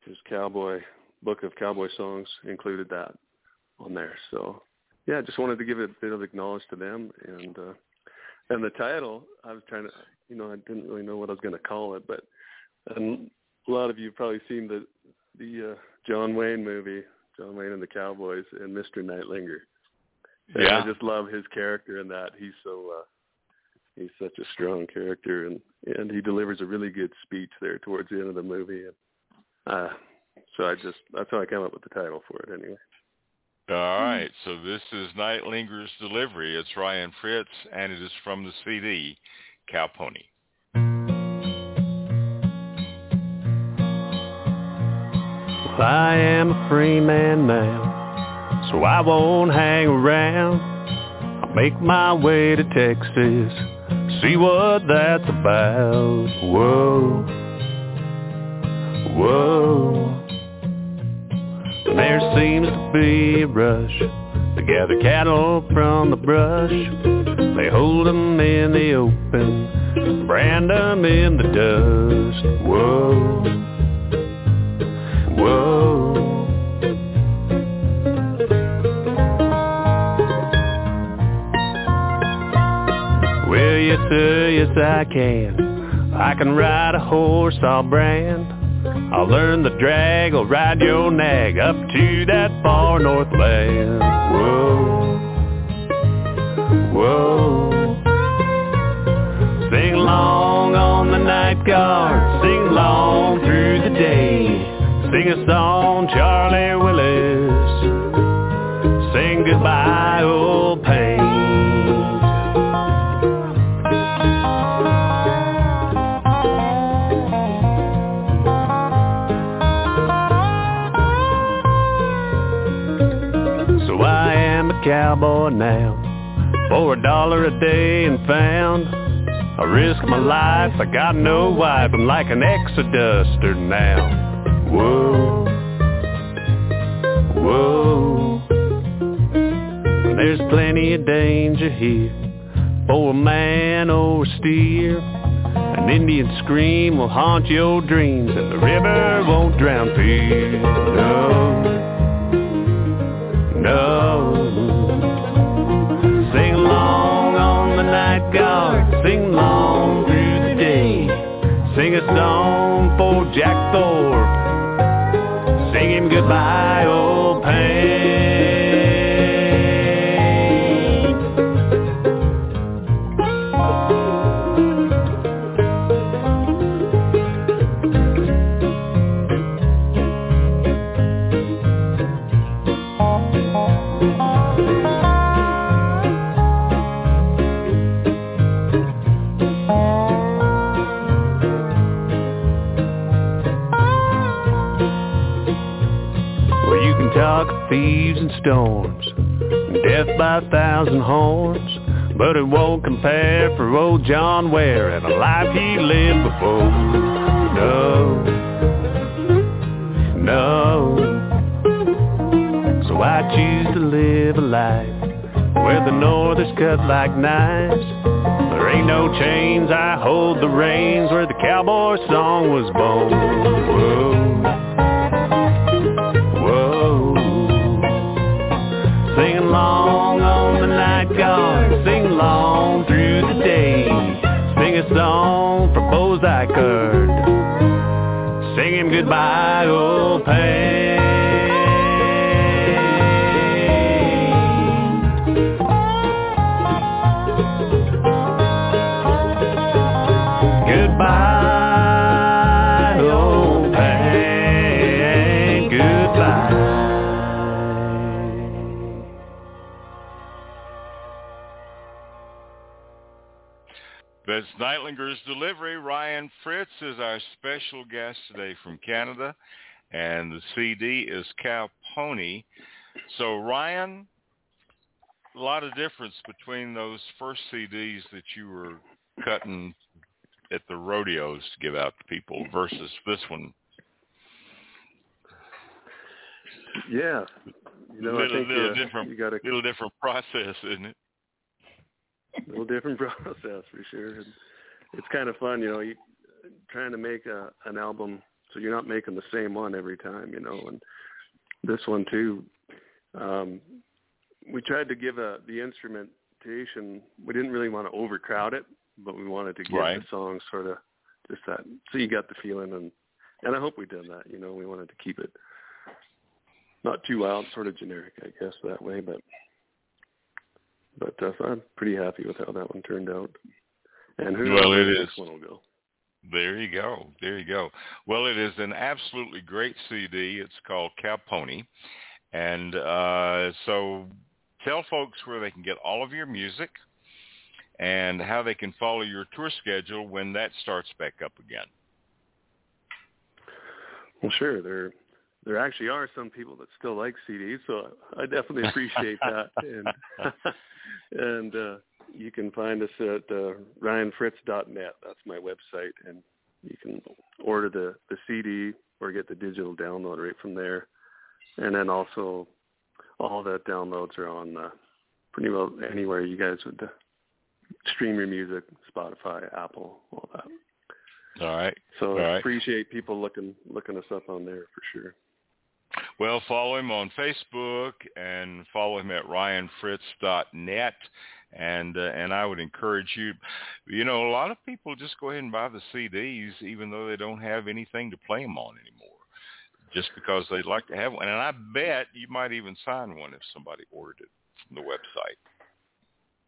his cowboy book of cowboy songs included that on there. So yeah, I just wanted to give a bit of acknowledge to them and uh and the title I was trying to you know I didn't really know what I was going to call it, but and a lot of you have probably seen the the uh, John Wayne movie, John Wayne and the Cowboys, and Mr. Nightlinger. And yeah, I just love his character in that. He's so uh, he's such a strong character, and and he delivers a really good speech there towards the end of the movie. And uh, so I just that's how I came up with the title for it anyway. All hmm. right, so this is Nightlinger's Delivery. It's Ryan Fritz, and it is from the CD Cowpony. Well, I am a free man now, so I won't hang around. I'll make my way to Texas, see what that's about. Whoa, whoa. There seems to be a rush to gather cattle from the brush. They hold 'em in the open, brand 'em in the dust. Whoa, whoa. Well, yes sir, yes I can. I can ride a horse I'll brand. I'll learn the drag, I'll ride your nag up to that far northland. Whoa, whoa. Sing along on the night guard, sing along through the day. Sing a song, Charlie Willis. Sing goodbye, old pain. Cowboy now, for a dollar a day and found. I risk my life, I got no wife, I'm like an exoduster now. Whoa, whoa. There's plenty of danger here for a man or a steer. An Indian scream will haunt your dreams and the river won't drown fear. No, no. Song for Jack Thorp, sing him goodbye, 5,000 horns, but it won't compare for old John Ware and the life he lived before. No, no. So I choose to live a life where the north is cut like knives. There ain't no chains, I hold the reins where the cowboy song was born. Whoa, whoa, singing long. Goodbye, old pain. Ryan Fritz is our special guest today from Canada, and the CD is Cow Pony. So Ryan, a lot of difference between those first CDs that you were cutting at the rodeos to give out to people versus this one. Yeah. You know, little, I think little different, you got a little different process, isn't it? A little different (laughs) process for sure. And it's kind of fun, you know, you, trying to make a, an album so you're not making the same one every time, you know. And this one too, um, we tried to give a the instrumentation. We didn't really want to overcrowd it, but we wanted to give Right. the song sort of just that, so you got the feeling. And and I hope we did that. You know, we wanted to keep it not too out, sort of generic, I guess, that way. But but uh, so I'm pretty happy with how that one turned out. And who Well, knows it is. one will go. There you go. There you go. Well, it is an absolutely great CD. It's called Cow Pony. And uh, so tell folks where they can get all of your music and how they can follow your tour schedule when that starts back up again. Well, sure. There, there actually are some people that still like CDs, so I definitely appreciate that. (laughs) And (laughs) and uh, you can find us at uh, ryanfritz.net. That's my website, and you can order the the CD or get the digital download right from there. And then also, all the downloads are on uh, pretty well anywhere you guys would uh, stream your music, Spotify, Apple, all that. All right. So All I right. appreciate people looking looking us up on there for sure. Well, follow him on Facebook and follow him at ryanfritz.net. And uh, and I would encourage you, you know, a lot of people just go ahead and buy the CDs, even though they don't have anything to play them on anymore, just because they'd like to have one. And I bet you might even sign one if somebody ordered it from the website.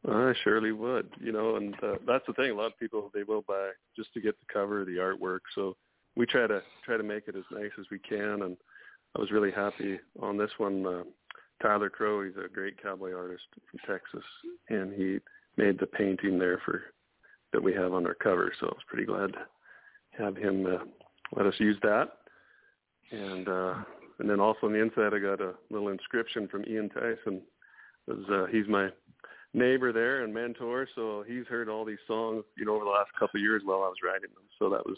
I surely would, you know, and uh, that's the thing. A lot of people they will buy just to get the cover, the artwork. So we try to try to make it as nice as we can. And I was really happy on this one. Uh, Tyler Crow, he's a great cowboy artist from Texas, and he made the painting there for that we have on our cover. So I was pretty glad to have him uh, let us use that. And uh, and then also on the inside, I got a little inscription from Ian Tyson. Was, uh, he's my neighbor there and mentor, so he's heard all these songs, you know, over the last couple of years while I was writing them. So that was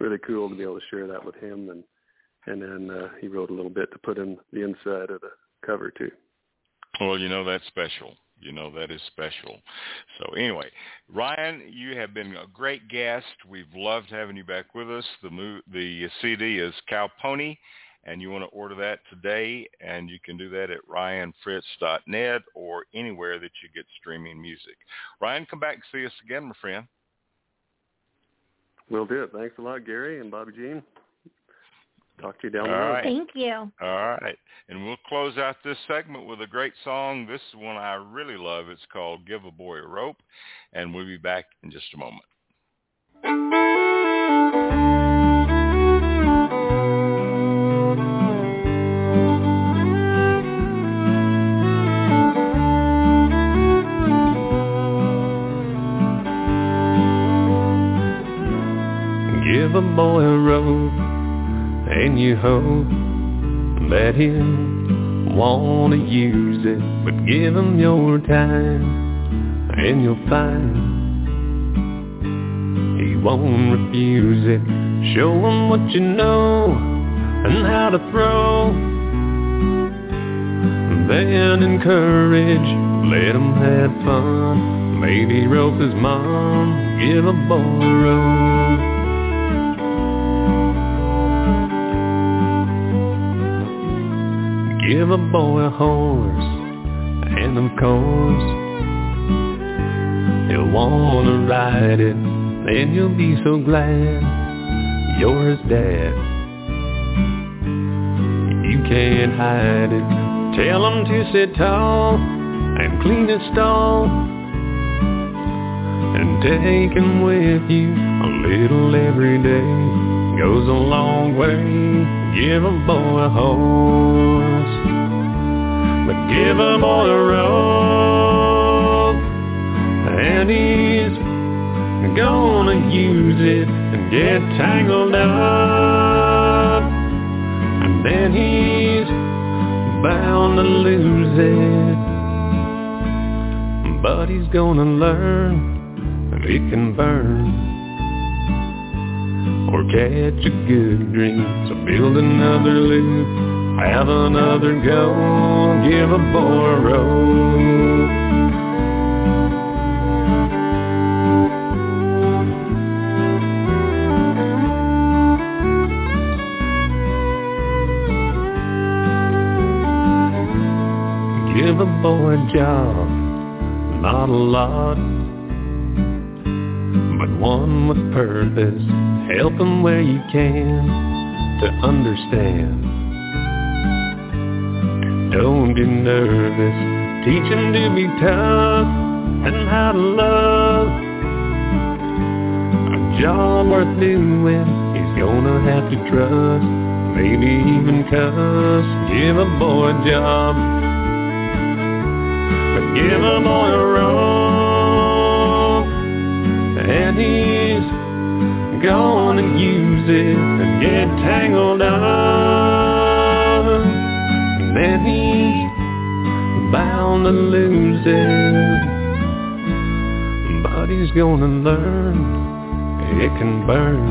really cool to be able to share that with him, and and then uh, he wrote a little bit to put in the inside of the cover too. Well, you know that's special. You know that is special. So anyway, Ryan, you have been a great guest. We've loved having you back with us. The mo- the CD is Cow Pony, and you want to order that today, and you can do that at ryanfritz.net or anywhere that you get streaming music. Ryan, come back and see us again, my friend. We'll do it. Thanks a lot, Gary and Bobbi Jean. Talk to you down the road. right. Thank you. All right. And we'll close out this segment with a great song. This is one I really love. It's called Give a Boy a Rope. And we'll be back in just a moment. Give a boy a rope, and you hope that he'll want to use it. But give him your time, and you'll find he won't refuse it. Show him what you know and how to throw. Then encourage, let him have fun. Maybe rope his mom, give a boy a rope. Give a boy a horse, and of course, he'll wanna ride it, then you'll be so glad you're his dad. You can't hide it. Tell him to sit tall and clean his stall, and take him with you a little every day. Goes a long way. Give a boy a horse, but give a boy a rope, and he's gonna use it and get tangled up, and then he's bound to lose it, but he's gonna learn it can burn or catch a good dream. So build another loop, have another go, give a rope. Give a boy a job, not a lot, but one with purpose. Help him where you can to understand. Don't be nervous. Teach him to be tough and how to love. A job worth doing, he's gonna have to trust. Maybe even cuss. Give a boy a job. But give a boy a rope. Gonna use it and get tangled up. And then he's bound to lose it. But he's gonna learn it can burn.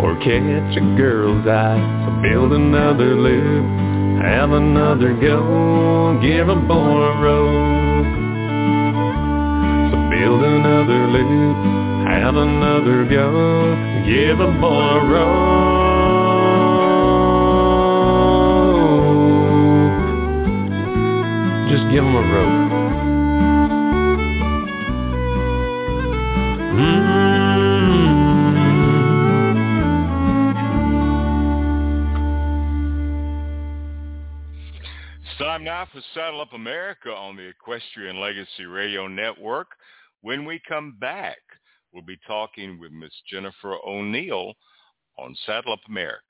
Or catch a girl's eye, build another loop, have another go, give a boy a rope. So build another loop, have another go, give a boy a rope. Just give him a rope. Time now for Saddle Up America on the Equestrian Legacy Radio Network. When we come back, we'll be talking with Miss Jennifer O'Neill on Saddle Up America.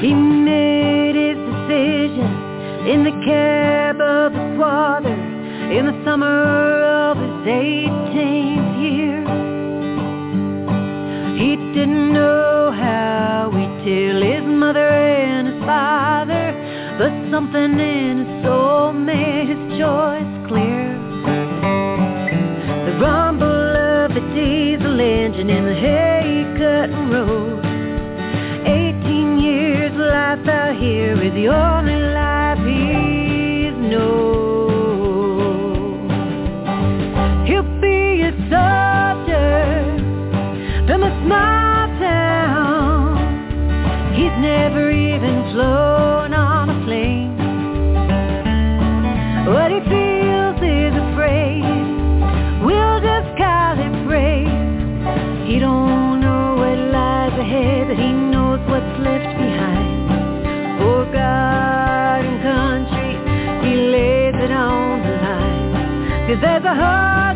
He made his decision in the cab of his father in the summer of his 18th year. He didn't know he'd his mother and his father, but something in his soul made his choice clear. The rumble of the diesel engine in the hay-cutting road 18 years life out here is the only flown on a plane. What he feels is afraid. We'll just call it brave. He don't know what lies ahead, but he knows what's left behind. For God and country, he lays it on the line. Cause there's a whole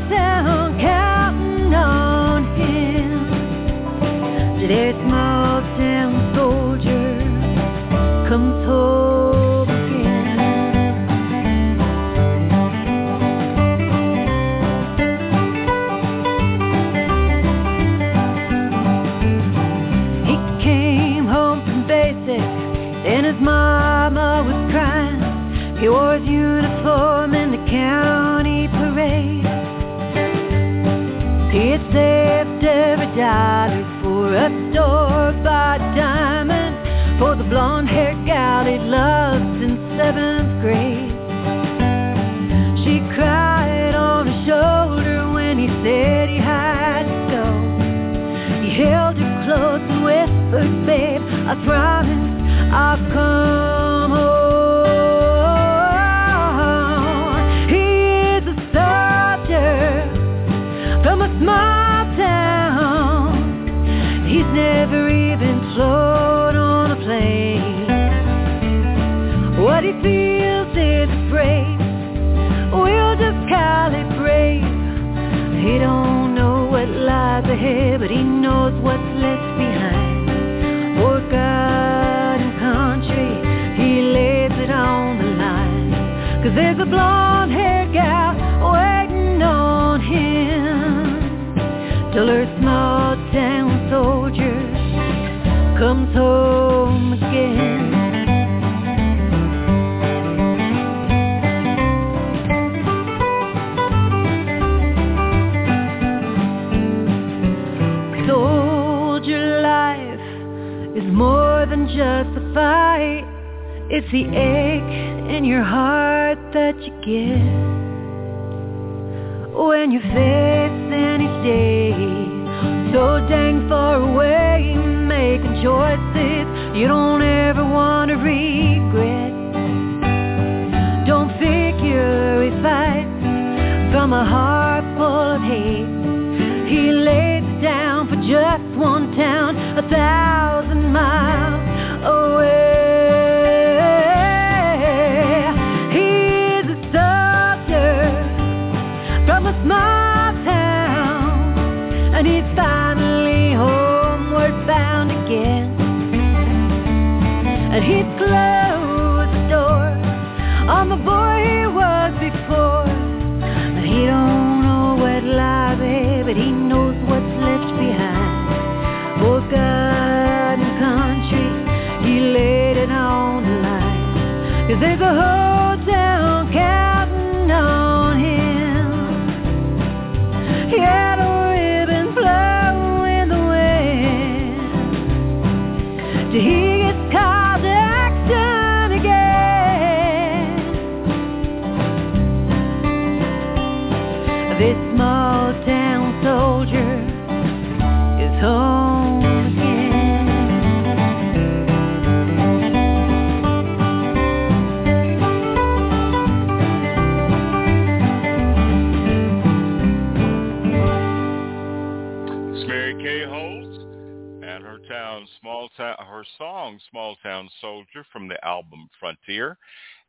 town, small town, her song, "Small Town Soldier" from the album Frontier.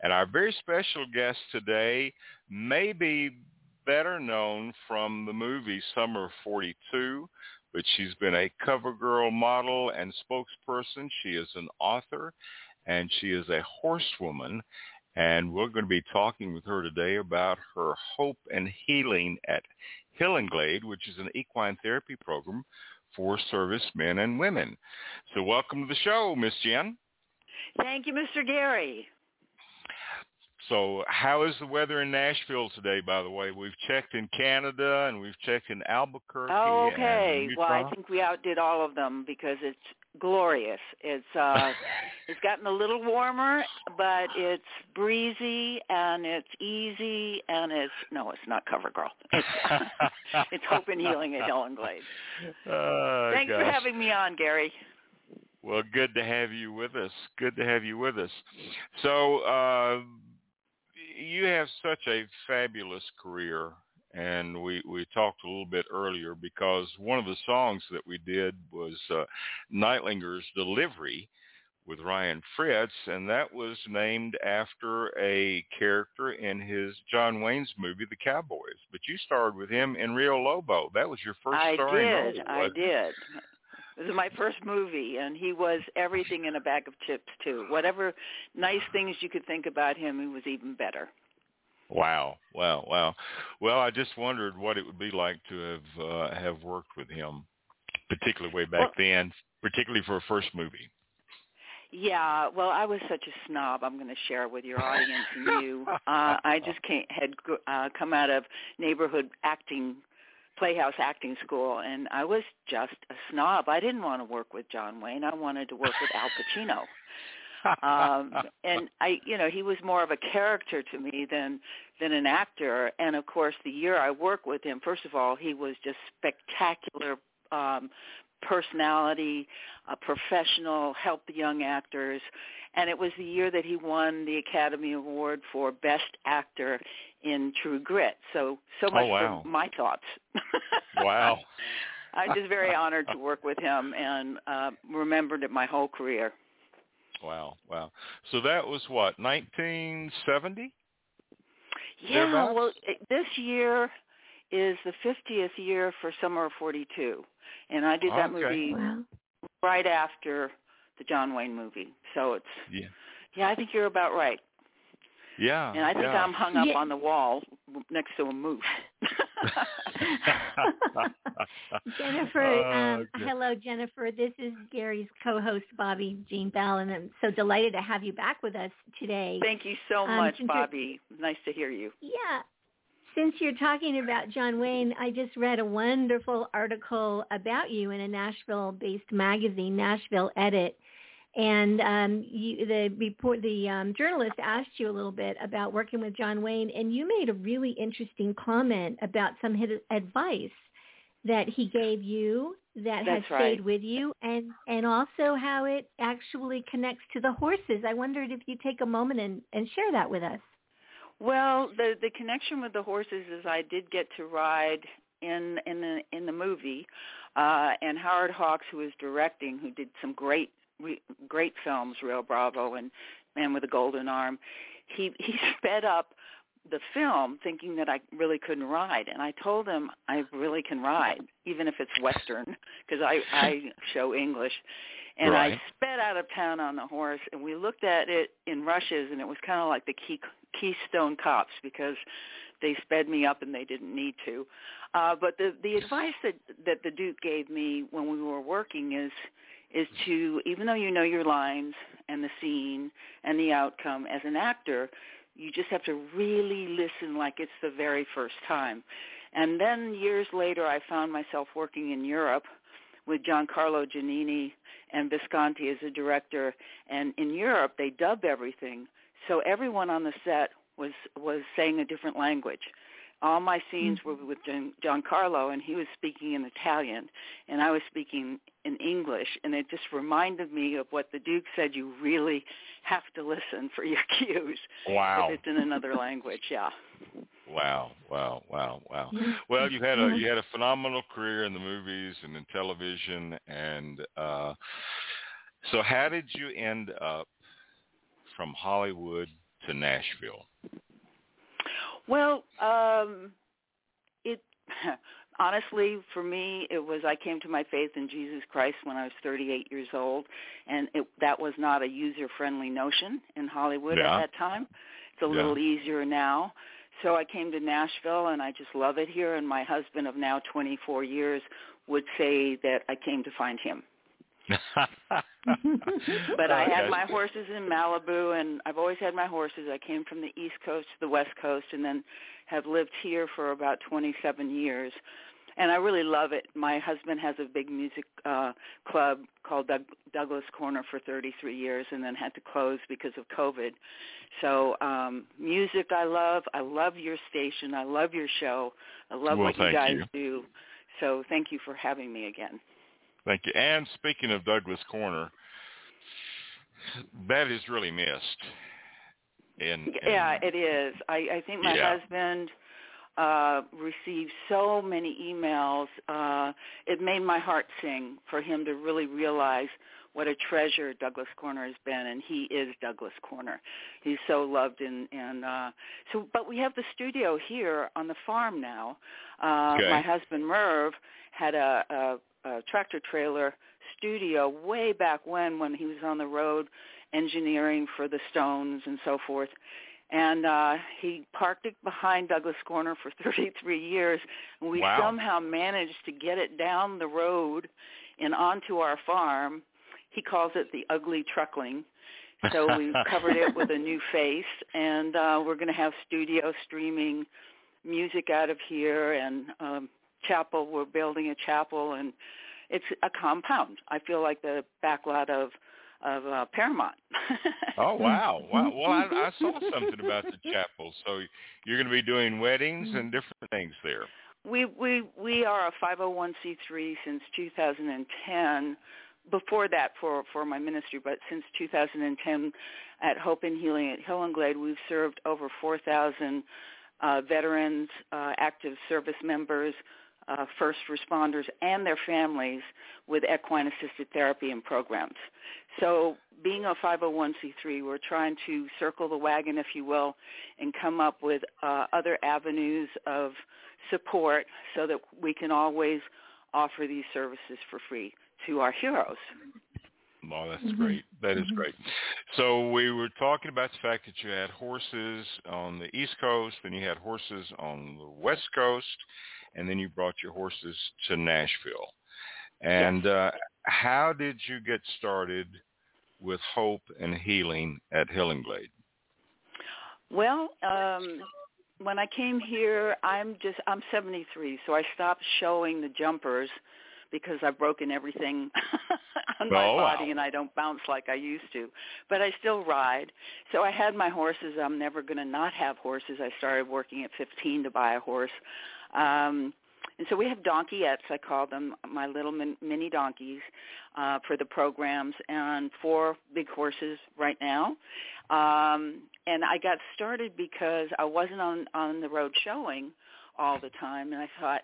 And our very special guest today may be better known from the movie Summer 42, but she's been a cover girl model and spokesperson. She is an author and she is a horsewoman. And we're going to be talking with her today about her hope and healing at Hillenglade, which is an equine therapy program for servicemen and women. So welcome to the show, Miss Jen. Thank you, Mr. Gary. So how is the weather in Nashville today, by the way? We've checked in Canada and we've checked in Albuquerque. Oh, and okay. Well, I think we outdid all of them because it's glorious. It's uh (laughs) it's gotten a little warmer, but it's breezy and it's easy and it's no, it's not cover girl. It's (laughs) it's hope and healing at Helen Glade. Oh, Thanks for having me on, Gary. Well, good to have you with us. Good to have you with us. So, uh, you have such a fabulous career, and we we talked a little bit earlier because one of the songs that we did was uh, Nightlinger's Delivery with Ryan Fritz, and that was named after a character in his John Wayne's movie The Cowboys. But you starred with him in Rio Lobo. That was your first I starring did. role. I did. It was my first movie, and he was everything in a bag of chips too. Whatever nice things you could think about him, he was even better. Wow, wow, wow. Well, I just wondered what it would be like to have uh, have worked with him, particularly way back Well- then, particularly for a first movie. Yeah, well, I was such a snob. I'm going to share with your audience and you. (laughs) Uh, I just came, had uh, come out of neighborhood acting Playhouse Acting School, and I was just a snob. I didn't want to work with John Wayne. I wanted to work with Al Pacino. um and i you know he was more of a character to me than than an actor and of course the year i worked with him first of all he was just spectacular um personality a professional helped the young actors. And it was the year that he won the academy award for best actor in true grit. So so much oh, wow. for my thoughts. Wow. (laughs) I'm just very honored to work with him and uh remembered it my whole career. Wow, wow. So that was what, 1970? Yeah, well, this year is the 50th year for Summer of 42, and I did that Okay. movie Wow. right after the John Wayne movie. So it's Yeah. yeah, I think you're about right. Yeah. And I think yeah. I'm hung up Yeah. on the wall next to a moose. (laughs) Jennifer, Oh, um, hello, Jennifer. This is Gary's co-host, Bobbi Jean Bell, and I'm so delighted to have you back with us today. Thank you so Um, much, since Bobbi. Nice to hear you. Yeah. Since you're talking about John Wayne, I just read a wonderful article about you in a Nashville-based magazine, Nashville Edit, and um, you, the report, the um, journalist asked you a little bit about working with John Wayne, and you made a really interesting comment about some his advice that he gave you that has That's right. stayed with you, and and also how it actually connects to the horses. I wondered if you take a moment and, and share that with us. Well, the the connection with the horses is I did get to ride in in the in the movie, uh, and Howard Hawks, who was directing, who did some great re- great films, Rio Bravo and Man with a Golden Arm. He (laughs) he sped up the film thinking that I really couldn't ride and I told him I really can ride even if it's western because I I (laughs) show English and Right. I sped out of town on the horse and we looked at it in rushes and it was kind of like the key Keystone Cops because they sped me up and they didn't need to. Uh, but the the advice that that the Duke gave me when we were working is is to even though you know your lines and the scene and the outcome as an actor, you just have to really listen like it's the very first time. And then years later, I found myself working in Europe with Giancarlo Giannini and Visconti as a director. And in Europe, they dub everything, so everyone on the set was was saying a different language. All my scenes were with Gian- Giancarlo, and he was speaking in Italian, and I was speaking in English, and it just reminded me of what the Duke said. You really have to listen for your (laughs) cues Wow. if it's in another language. Yeah. Wow, wow, wow, wow. Well, you had a you had a phenomenal career in the movies and in television, and uh, so how did you end up from Hollywood to Nashville? Well, um, it (laughs) honestly for me it was I came to my faith in Jesus Christ when I was 38 years old, and it, that was not a user-friendly notion in Hollywood Yeah. at that time. It's a Yeah. little easier now. So I came to Nashville, and I just love it here. And my husband of now 24 years would say that I came to find him. (laughs) But I had my horses in Malibu, and I've always had my horses. I came from the East Coast to the West Coast, and then have lived here for about 27 years. And I really love it. My husband has a big music uh, club called Doug, Douglas Corner for 33 years, and then had to close because of COVID. So um, music, I love. I love your station. I love your show. I love Well, what you guys you. do. So thank you for having me again. Thank you. And speaking of Douglas Corner, that is really missed. In, in Yeah, it is. I, I think my Yeah. husband uh received so many emails. Uh it made my heart sing for him to really realize what a treasure Douglas Corner has been and he is Douglas Corner. He's so loved and and uh so but we have the studio here on the farm now. Uh Okay. my husband Merv had a, a tractor trailer studio way back when when he was on the road engineering for the Stones and so forth. And uh he parked it behind Douglas Corner for (laughs) 33 years and we Wow. somehow managed to get it down the road and onto our farm. He calls it the ugly truckling. So (laughs) we covered it with a new face and uh we're going to have studio streaming music out of here and um chapel. We're building a chapel, and it's a compound. I feel like the backlot of of uh, Paramount. (laughs) oh wow, wow! Well, I, I saw something about the chapel. So you're going to be doing weddings and different things there. We we we are a 501c3 since 2010. Before that, for for my ministry, but since 2010, at Hope and Healing at Hillenglade, we've served over 4,000 uh, veterans, uh, active service members, uh, first responders and their families with equine assisted therapy and programs. So being a 501c3, we're trying to circle the wagon, if you will, and come up with uh, other avenues of support so that we can always offer these services for free to our heroes. Well, that's mm-hmm. great. That is mm-hmm. great. So we were talking about the fact that you had horses on the East Coast, then you had horses on the West Coast, and then you brought your horses to Nashville. And uh, how did you get started with hope and healing at Hillenglade? Well, um, when I came here, I'm just I'm 73, so I stopped showing the jumpers because I've broken everything (laughs) on my oh, body wow. and I don't bounce like I used to. But I still ride. So I had my horses. I'm never going to not have horses. I started working at 15 to buy a horse. Um and so we have donkeyettes, I call them, my little min- mini donkeys uh, for the programs, and four big horses right now. Um, and I got started because I wasn't on on the road showing all the time, and I thought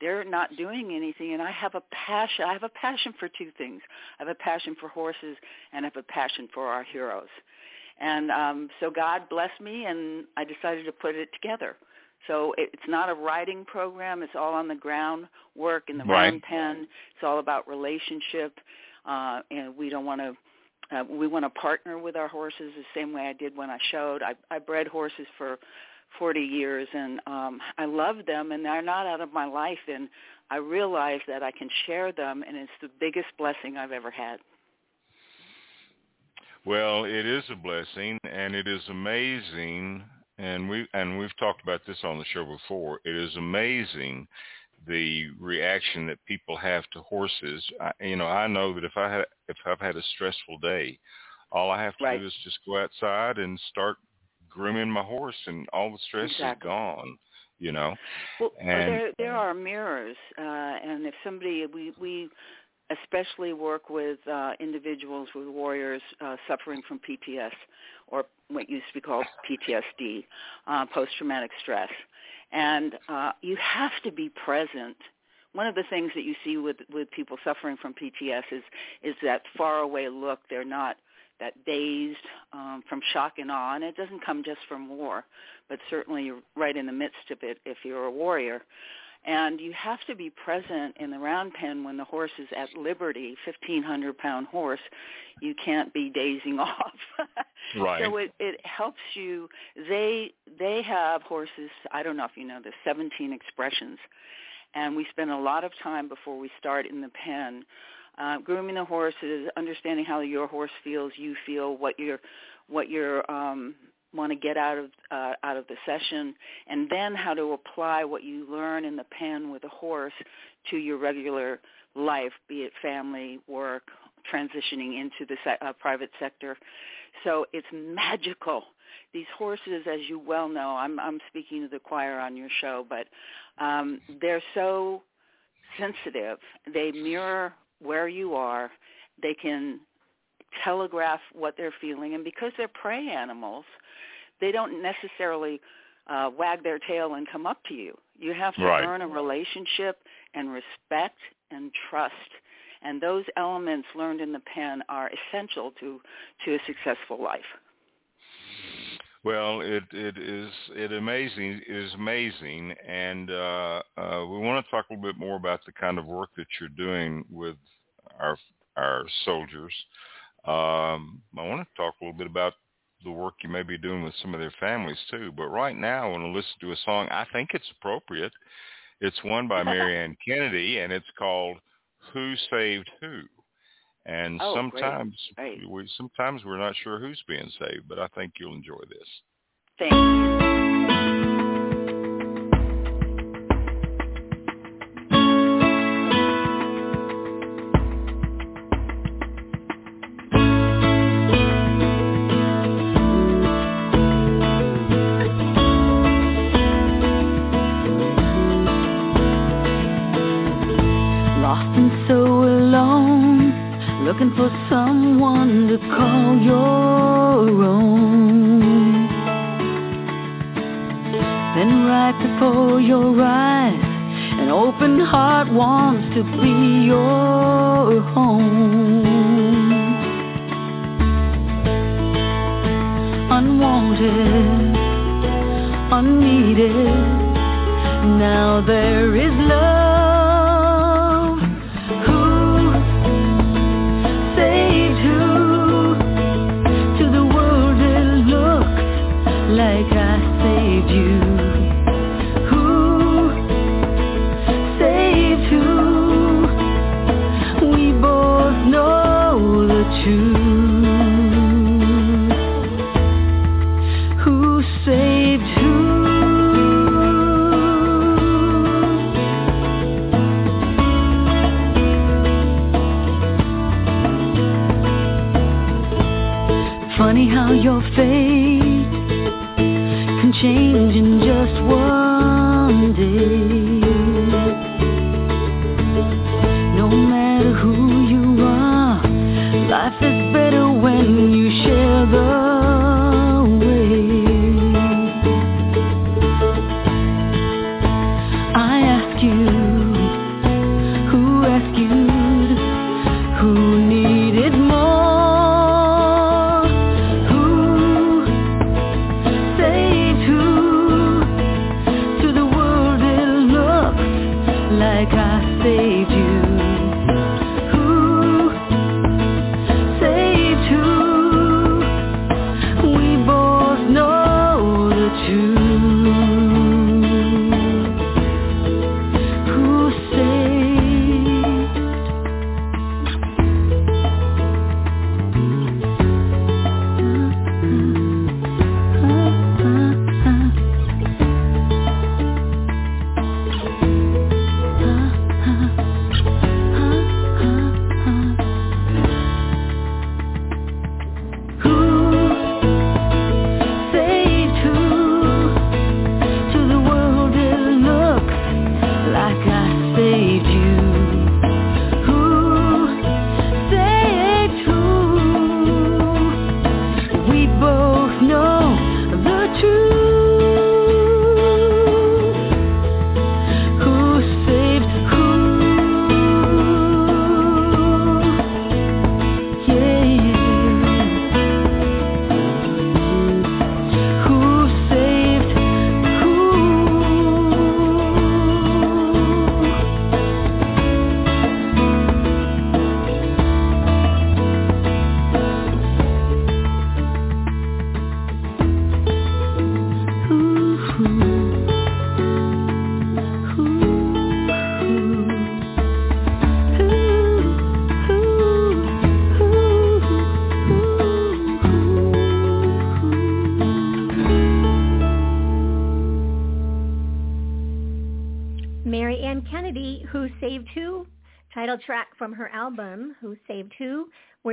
they're not doing anything, and I have a passion. I have a passion for two things. I have a passion for horses, and I have a passion for our heroes. And um, so God blessed me, and I decided to put it together. So it's not a writing program. It's all on the ground work in the right. round pen. It's all about relationship, uh, and we don't want to. Uh, we want to partner with our horses the same way I did when I showed. I, I bred horses for 40 years, and um, I love them, and they're not out of my life. And I realize that I can share them, and it's the biggest blessing I've ever had. Well, it is a blessing, and it is amazing and we and we've talked about this on the show before. It is amazing the reaction that people have to horses. I, you know, I know that if I had if I've had a stressful day, all I have to right. do is just go outside and start grooming my horse, and all the stress exactly. is gone. You know, well, and there there are mirrors, uh, and if somebody we we especially work with uh, individuals with warriors uh, suffering from PTS or what used to be called PTSD, uh, post-traumatic stress. And uh, you have to be present. One of the things that you see with, with people suffering from PTS is, is that far away look. They're not that dazed um, from shock and awe, and it doesn't come just from war, but certainly right in the midst of it if you're a warrior. And you have to be present in the round pen when the horse is at liberty, 1,500 pound horse. You can't be dazing (laughs) off. right. So it, it helps you. They they have horses. I don't know if you know the 17 expressions, and we spend a lot of time before we start in the pen, uh, grooming the horses, understanding how your horse feels, you feel, what your what your um, want to get out of uh, out of the session, and then how to apply what you learn in the pen with a horse to your regular life, be it family, work, transitioning into the se- uh, private sector. So it's magical. These horses, as you well know, I'm, I'm speaking to the choir on your show, but um, they're so sensitive. They mirror where you are. They can telegraph what they're feeling, and because they're prey animals, they don't necessarily uh, wag their tail and come up to you. You have to right. earn a relationship and respect and trust. And those elements learned in the pen are essential to, to a successful life. Well, it it is it amazing it is amazing, and uh, uh, we want to talk a little bit more about the kind of work that you're doing with our our soldiers. Um, I want to talk a little bit about the work you may be doing with some of their families too. But right now, I want to listen to a song. I think it's appropriate. It's one by (laughs) Marianne Kennedy, and it's called "Who Saved Who." And oh, sometimes great. Great. we sometimes we're not sure who's being saved, but I think you'll enjoy this. Thank you. To call your own. Then right before your eyes, an open heart wants to be your home. Unwanted, unneeded, now there is love.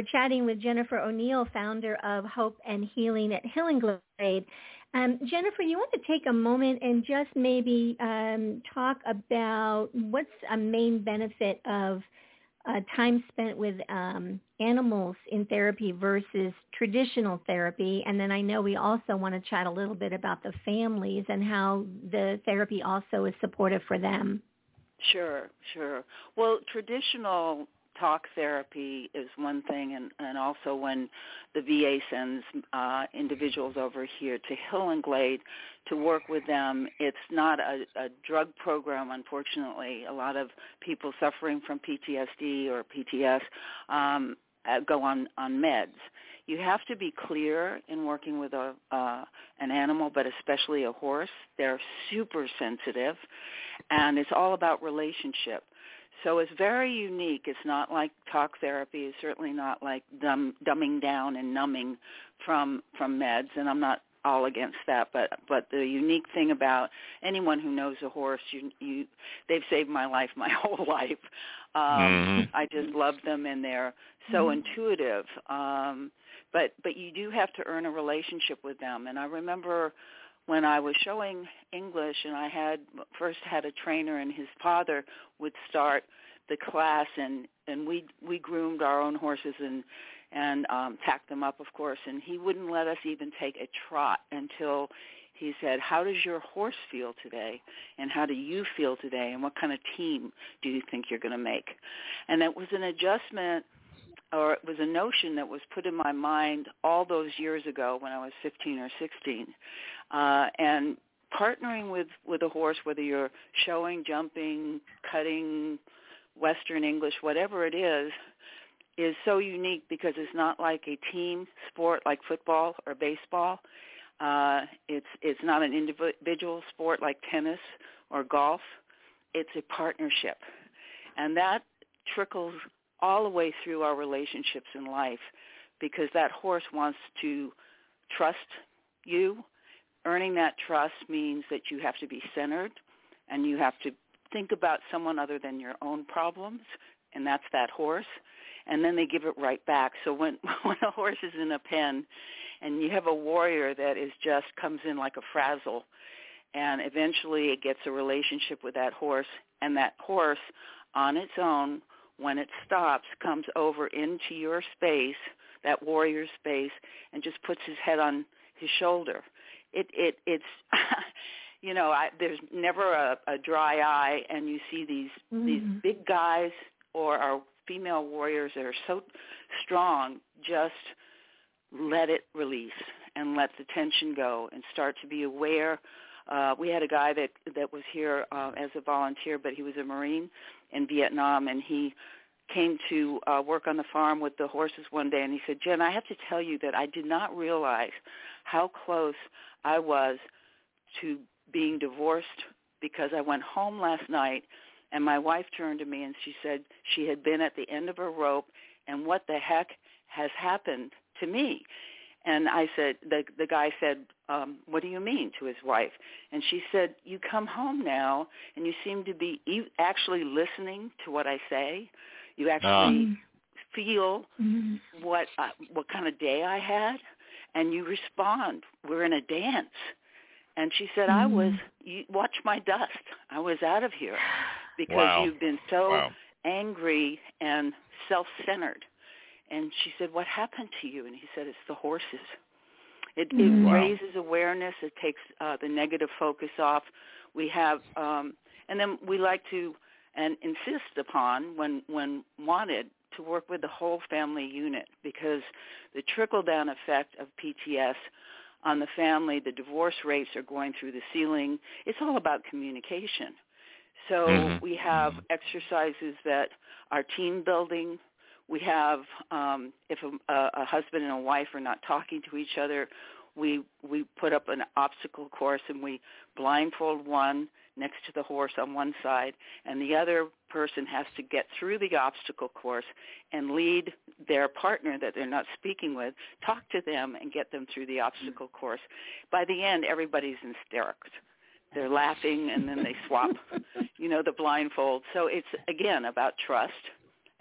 We're chatting with Jennifer O'Neill, founder of Hope and Healing at Hillenglade. Um, Jennifer, you want to take a moment and just maybe um, talk about what's a main benefit of uh, time spent with um, animals in therapy versus traditional therapy. And then I know we also want to chat a little bit about the families and how the therapy also is supportive for them. Sure, sure. Well, traditional talk therapy is one thing, and, and also when the VA sends uh, individuals over here to Hillenglade to work with them, it's not a, a drug program, unfortunately. A lot of people suffering from PTSD or PTS um, uh, go on, on meds. You have to be clear in working with a uh, an animal, but especially a horse. They're super sensitive, and it's all about relationship. So it's very unique. It's not like talk therapy. It's certainly not like dumb, dumbing down and numbing from from meds. And I'm not all against that, but but the unique thing about anyone who knows a horse, you you they've saved my life my (laughs) whole life. Um, Mm-hmm. I just love them, and they're so intuitive. Um, but but you do have to earn a relationship with them. And I remember when I was showing English, and I had first had a trainer, and his father would start the class and and we we groomed our own horses and and um tacked them up of course and he wouldn't let us even take a trot until he said how does your horse feel today? And how do you feel today? And what kind of team do you think you're going to make? And that was an adjustment or it was a notion that was put in my mind all those years ago when I was 15 or 16 uh and partnering with with a horse whether you're showing jumping cutting Western English, whatever it is, is so unique because it's not like a team sport like football or baseball. Uh, it's it's not an individual sport like tennis or golf. It's a partnership, and that trickles all the way through our relationships in life because that horse wants to trust you. Earning that trust means that you have to be centered and you have to think about someone other than your own problems, and that's that horse. And then they give it right back. So when (laughs) when a horse is in a pen, and you have a warrior that is just comes in like a frazzle, and eventually it gets a relationship with that horse, and that horse on its own, when it stops, comes over into your space, that warrior space, and just puts his head on his shoulder. It it it's (laughs) you know, I, there's never a, a dry eye, and you see these mm-hmm. these big guys or our female warriors that are so strong. Just let it release and let the tension go, and start to be aware. Uh, we had a guy that that was here uh, as a volunteer, but he was a Marine in Vietnam, and he came to uh, work on the farm with the horses one day, and he said, "Jen, I have to tell you that I did not realize how close I was to being divorced because I went home last night and my wife turned to me and she said she had been at the end of her rope and what the heck has happened to me? And i said the the guy said um what do you mean to his wife and she said you come home now and you seem to be you actually listening to what i say you actually uh. feel mm-hmm. what uh, what kind of day i had and you respond we're in a dance and she said, mm-hmm. I was, you, watch my dust. I was out of here (sighs) because wow. you've been so wow. angry and self-centered. And she said, what happened to you? And he said, it's the horses. It, mm-hmm. it wow. raises awareness. It takes uh, the negative focus off. We have, um, and then we like to and insist upon when when wanted to work with the whole family unit because the trickle down effect of PTS on the family. The divorce rates are going through the ceiling. It's all about communication. So mm-hmm. we have mm-hmm. exercises that are team building. We have um, if a, a husband and a wife are not talking to each other, we we put up an obstacle course and we blindfold one next to the horse on one side, and the other person has to get through the obstacle course and lead their partner that they're not speaking with, talk to them and get them through the obstacle course. By the end, everybody's in hysterics. They're laughing and then they swap, (laughs) you know, the blindfold. So it's again about trust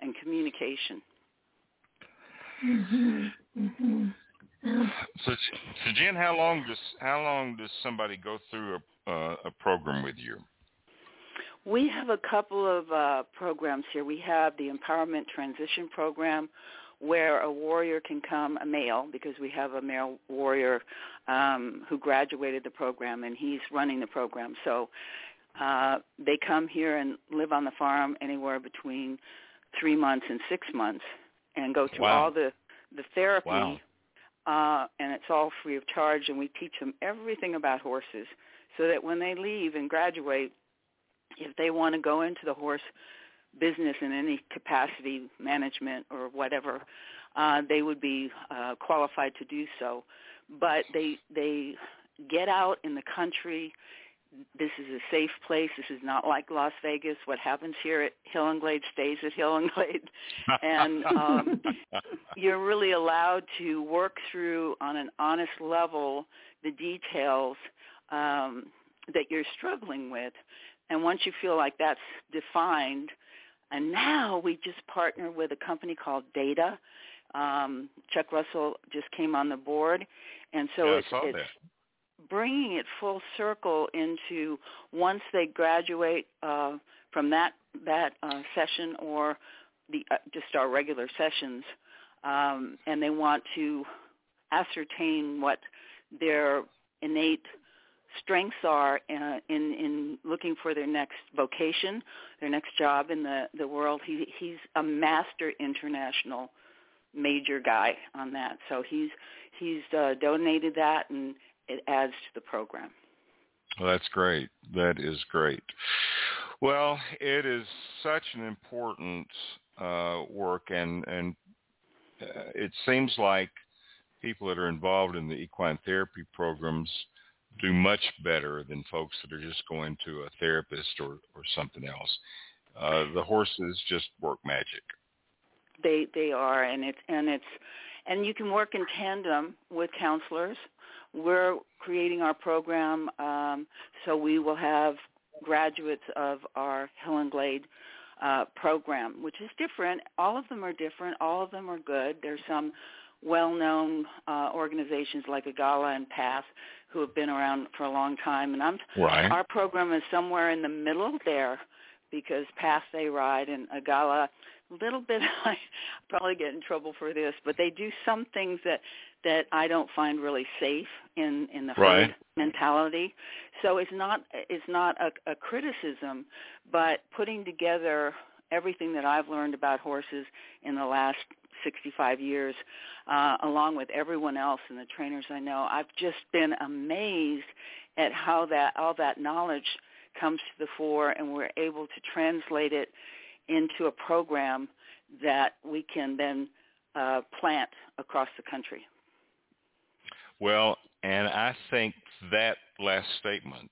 and communication. Mm-hmm. Mm-hmm. So, so Jen, how long does how long does somebody go through a uh, a program with you? We have a couple of uh, programs here. We have the Empowerment Transition Program, where a warrior can come, a male, because we have a male warrior um, who graduated the program, and he's running the program. So uh, they come here and live on the farm anywhere between three months and six months, and go through wow. all the the therapy. Wow. Uh, and it's all free of charge, and we teach them everything about horses, so that when they leave and graduate, if they want to go into the horse business in any capacity, management or whatever, uh, they would be uh, qualified to do so. But they they get out in the country. This is a safe place. This is not like Las Vegas. What happens here at Hillenglade stays at Hillenglade, (laughs) and um, you're really allowed to work through on an honest level the details um, that you're struggling with and once you feel like that's defined, and now we just partner with a company called Data. Um, Chuck Russell just came on the board, and so yeah, it's, it's bringing it full circle into once they graduate uh, from that that uh, session or the uh, just our regular sessions, um, and they want to ascertain what their innate strengths are uh, in in looking for their next vocation, their next job in the the world. He he's a master international major guy on that. So he's he's uh, donated that and it adds to the program. Well, that's great. That is great. Well, it is such an important uh, work, and and uh, it seems like people that are involved in the equine therapy programs do much better than folks that are just going to a therapist or or something else. Uh, the horses just work magic. They they are, and it's and it's and you can work in tandem with counselors. We're creating our program, um, so we will have graduates of our Hillenglade uh, program, which is different. All of them are different. All of them are good. There's some well-known uh, organizations like EAGALA and PATH who have been around for a long time, and I'm right. our program is somewhere in the middle there because PATH they ride and EAGALA a little bit (laughs) I probably get in trouble for this, but they do some things that that I don't find really safe in in the right. herd mentality. So it's not it's not a, a criticism, but putting together everything that I've learned about horses in the last 65 years, uh, along with everyone else and the trainers I know, I've just been amazed at how that all that knowledge comes to the fore, and we're able to translate it into a program that we can then uh, plant across the country. Well, and I think that last statement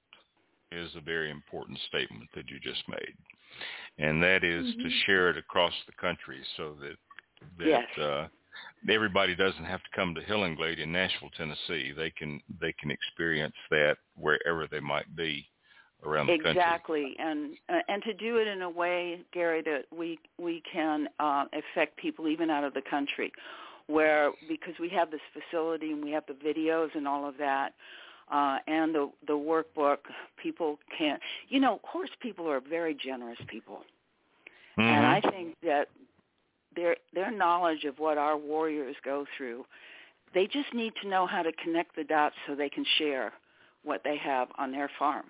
is a very important statement that you just made, and that is mm-hmm. to share it across the country so that that yes. uh, everybody doesn't have to come to Hillenglade in Nashville, Tennessee. They can they can experience that wherever they might be around the exactly. country. Exactly, and uh, and to do it in a way, Gary, that we we can uh, affect people even out of the country, where because we have this facility and we have the videos and all of that. Uh, and the the workbook, people can't. You know, horse people are very generous people, mm-hmm. and I think that their their knowledge of what our warriors go through, they just need to know how to connect the dots so they can share what they have on their farm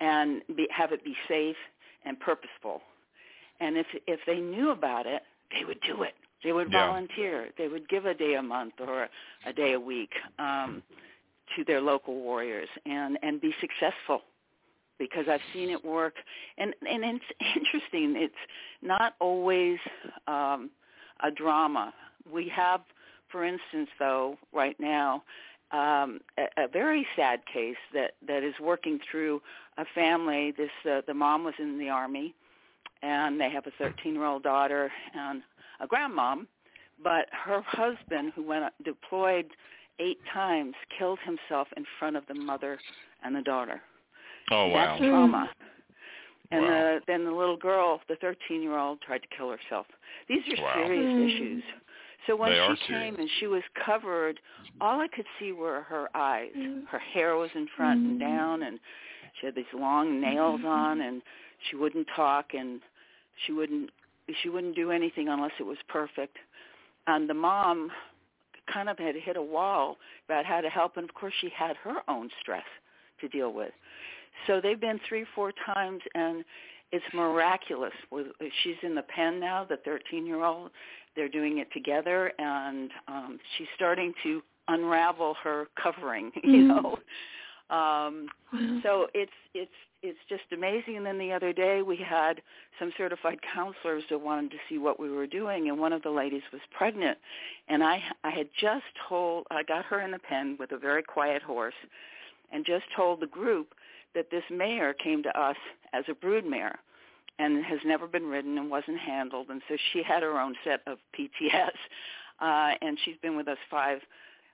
and be, have it be safe and purposeful. And if if they knew about it, they would do it. They would yeah. volunteer. They would give a day a month or a day a week um, to their local warriors and and be successful. Because I've seen it work, and and it's (laughs) interesting. It's not always um, a drama. We have, for instance, though, right now, um, a, a very sad case that that is working through a family. This uh, the mom was in the army, and they have a 13-year-old daughter and a grandmom. But her husband, who went deployed eight times, killed himself in front of the mother and the daughter. Oh wow! That's trauma. And wow. the, then the little girl, the 13-year-old, tried to kill herself. These are wow. serious Mm. issues. So when They she came and she was covered, all I could see were her eyes. Mm. Her hair was in front and Mm. down, and she had these long nails on, and she wouldn't talk, and she wouldn't she wouldn't do anything unless it was perfect. And the mom kind of had hit a wall about how to help, and of course she had her own stress to deal with. So they've been three, four times, and it's miraculous. With she's in the pen now, the 13-year-old. They're doing it together, and um, she's starting to unravel her covering. (laughs) You Mhm. know, um, (laughs) so it's it's it's just amazing. And then the other day we had some certified counselors that wanted to see what we were doing, and one of the ladies was pregnant, and I I had just told I got her in the pen with a very quiet horse, and just told the group that this mare came to us as a brood mare and has never been ridden and wasn't handled and so she had her own set of PTS uh and she's been with us 5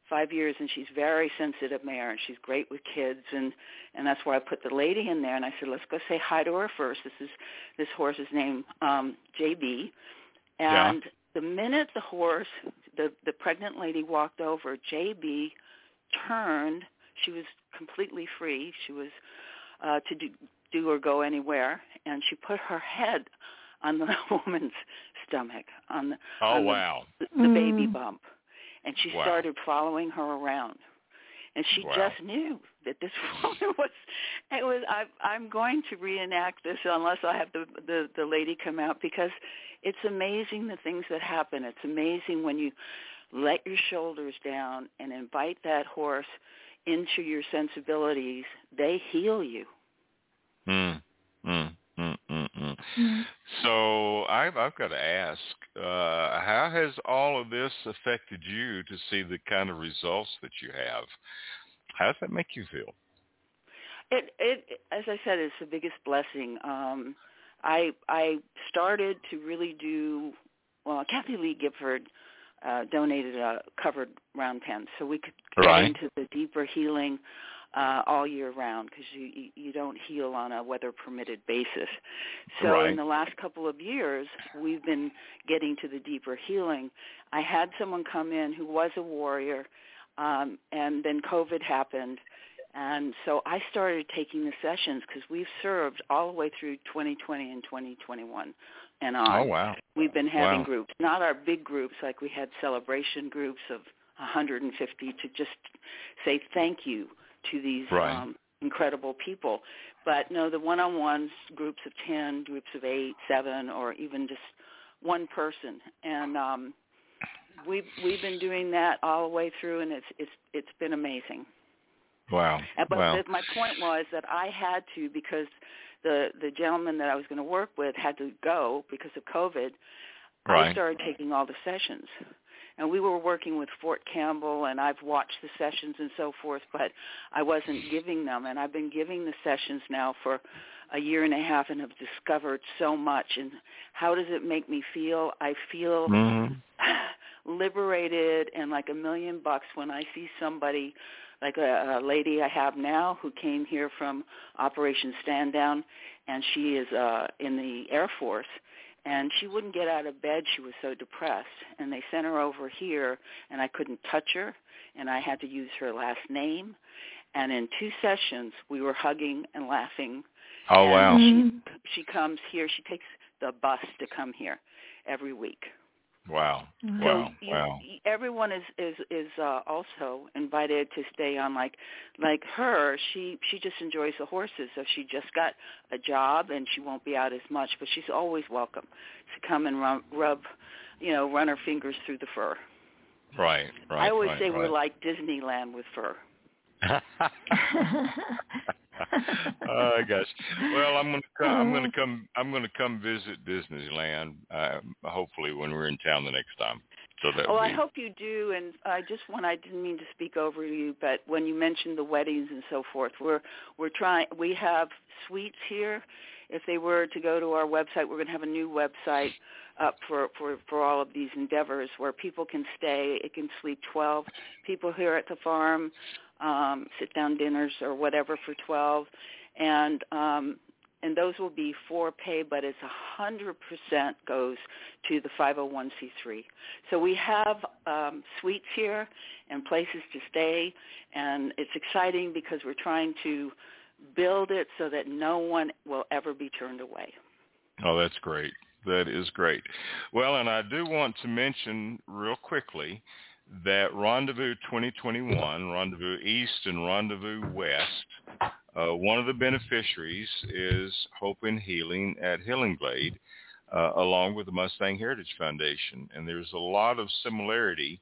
5 years and she's very sensitive mare and she's great with kids and and that's why I put the lady in there and I said let's go say hi to her first this is this horse's name um JB Yeah. and the minute the horse the the pregnant lady walked over JB turned she was completely free she was uh to do do or go anywhere and she put her head on the (laughs) woman's stomach on the Oh on wow. the, the baby Mm. bump and she Wow. started following her around. And she Wow. just knew that this (laughs) woman was it was I I'm going to reenact this unless I have the, the the lady come out because it's amazing the things that happen. It's amazing when you let your shoulders down and invite that horse into your sensibilities they heal you. Mm, mm, mm, mm, mm. Mm. So I've I've got to ask, uh, how has all of this affected you to see the kind of results that you have? How does that make you feel? It, it, as I said, it's the biggest blessing. Um, I, I started to really do. Well, Kathie Lee Gifford uh, donated a covered round pen, so we could get Right. into the deeper healing uh, all year round because you, you don't heal on a weather permitted basis. So Right. in the last couple of years, we've been getting to the deeper healing. I had someone come in who was a warrior, um, and then COVID happened, and so I started taking the sessions because we've served all the way through 2020 and 2021 and on. Oh wow. We've been having Wow. groups, not our big groups like we had celebration groups of 150 to just say thank you to these Right. um, incredible people. But no, the one-on-ones, groups of 10, groups of 8, 7, or even just one person. And um, we've we've been doing that all the way through, and it's it's it's been amazing. Wow. Uh, But wow. my point was that I had to because the the gentleman that I was going to work with had to go because of COVID. I started taking all the sessions, and we were working with Fort Campbell, and I've watched the sessions and so forth, but I wasn't giving them, and I've been giving the sessions now for a year and a half, and have discovered so much. And how does it make me feel? I feel Mhm. (sighs) liberated and like a million bucks when I see somebody like a, a lady I have now who came here from Operation Stand Down and she is uh in the Air Force and she wouldn't get out of bed. She was so depressed. And they sent her over here and I couldn't touch her and I had to use her last name. And in two sessions we were hugging and laughing. Oh and wow. Mm. she comes here. She takes the bus to come here every week Wow. Wow. so you, Wow. everyone is is is uh, also invited to stay on. Like like her, she she just enjoys the horses. So she just got a job and she won't be out as much, but she's always welcome to come and rub, rub you know, run her fingers through the fur. Right. Right. I always right, say right. we're like Disneyland with fur. (laughs) (laughs) (laughs) (laughs) oh gosh. Well, I'm gonna come, I'm Oh. gonna come I'm gonna come visit Disneyland. Uh, hopefully when we're in town the next time. So that Oh, would I hope you do. And I just want I didn't mean to speak over you, but when you mentioned the weddings and so forth, we're we're trying. We have suites here. If they were to go to our website, we're going to have a new website up for for for all of these endeavors where people can stay. It can sleep 12 people here at the farm, um, sit down dinners or whatever for 12, and um, and those will be for pay, but it's a hundred percent goes to the 501c3. So we have um, suites here and places to stay, and it's exciting because we're trying to build it so that no one will ever be turned away. Oh, that's great. That is great. Well, and I do want to mention real quickly that Rendezvous 2021, Rendezvous East and Rendezvous West, uh, one of the beneficiaries is Hope and Healing at Hillenglade, uh, along with the Mustang Heritage Foundation. And there's a lot of similarity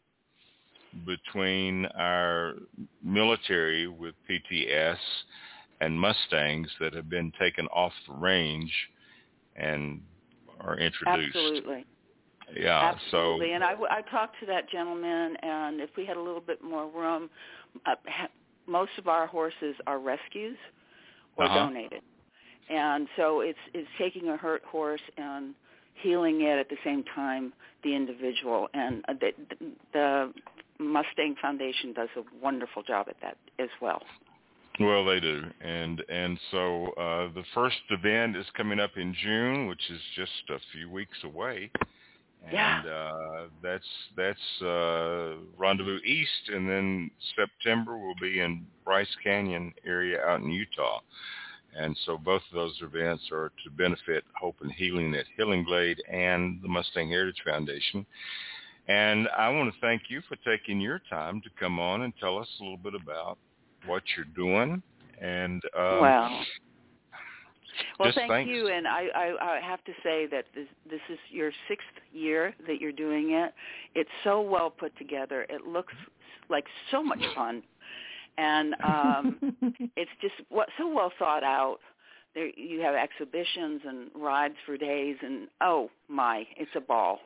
between our military with PTS and Mustangs that have been taken off the range and are introduced. Absolutely. Yeah. Absolutely. So and I talked to that gentleman, and if we had a little bit more room, uh, ha- most of our horses are rescues or Uh-huh. donated, and so it's it's taking a hurt horse and healing it at the same time the individual, and uh, the, the Mustang Foundation does a wonderful job at that as well. Well, they do, and and so uh, the first event is coming up in June, which is just a few weeks away, and Yeah. uh, that's that's uh, Rendezvous East, and then September will be in Bryce Canyon area out in Utah, And so both of those events are to benefit Hope and Healing at Hillenglade and the Mustang Heritage Foundation. And I want to thank you for taking your time to come on and tell us a little bit about what you're doing. And um, Wow. Well, just thank thanks. you, and I, I, I have to say that this, this is your sixth year that you're doing it. It's so well put together. It looks like so much fun, and um, (laughs) it's just what so well thought out. There, you have exhibitions and rides for days, and oh my, it's a ball.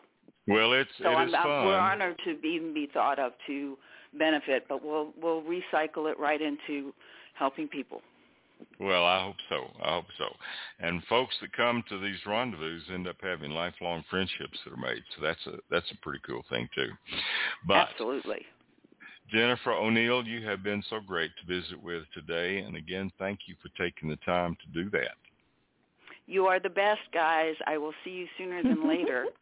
well, it's So it I'm, is I'm, fun. we're honored to be, even be thought of to benefit, but we'll we'll recycle it right into helping people. Well, I hope so. I hope so. And folks that come to these rendezvous end up having lifelong friendships that are made. So that's a that's a pretty cool thing too. But Absolutely. Jennifer O'Neill, you have been so great to visit with today. And again, thank you for taking the time to do that. You are the best, guys. I will see you sooner than later. (laughs)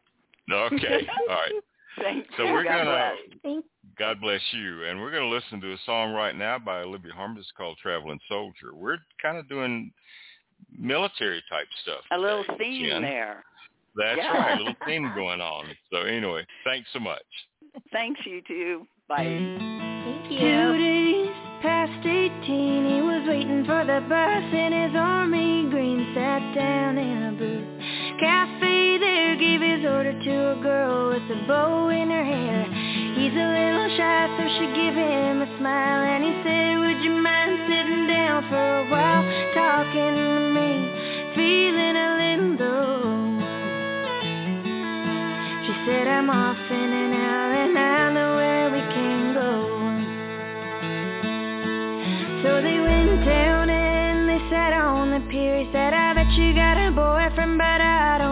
Okay. All right. (laughs) (laughs) Thank So you. we're God gonna bless. God bless you. And we're going to listen to a song right now by Olivia Harms. It's called Traveling Soldier. We're kind of doing military type stuff. A little today, theme Jen. there. That's Yeah. right. A little (laughs) theme going on. So anyway, thanks so much. Thanks, you too. Bye. thank you. Two days past eighteen, he was waiting for the bus in his army green. Sat down in a booth cafe there, gave his order to a girl with a bow in her hair. He's a little shy, so she gave him a smile, and he said, "Would you mind sitting down for a while, talking to me, feeling a little low?" She said, I'm off in and out and I know where we can go. So they went down and they sat on the pier. He said, I bet you got a boyfriend, but I don't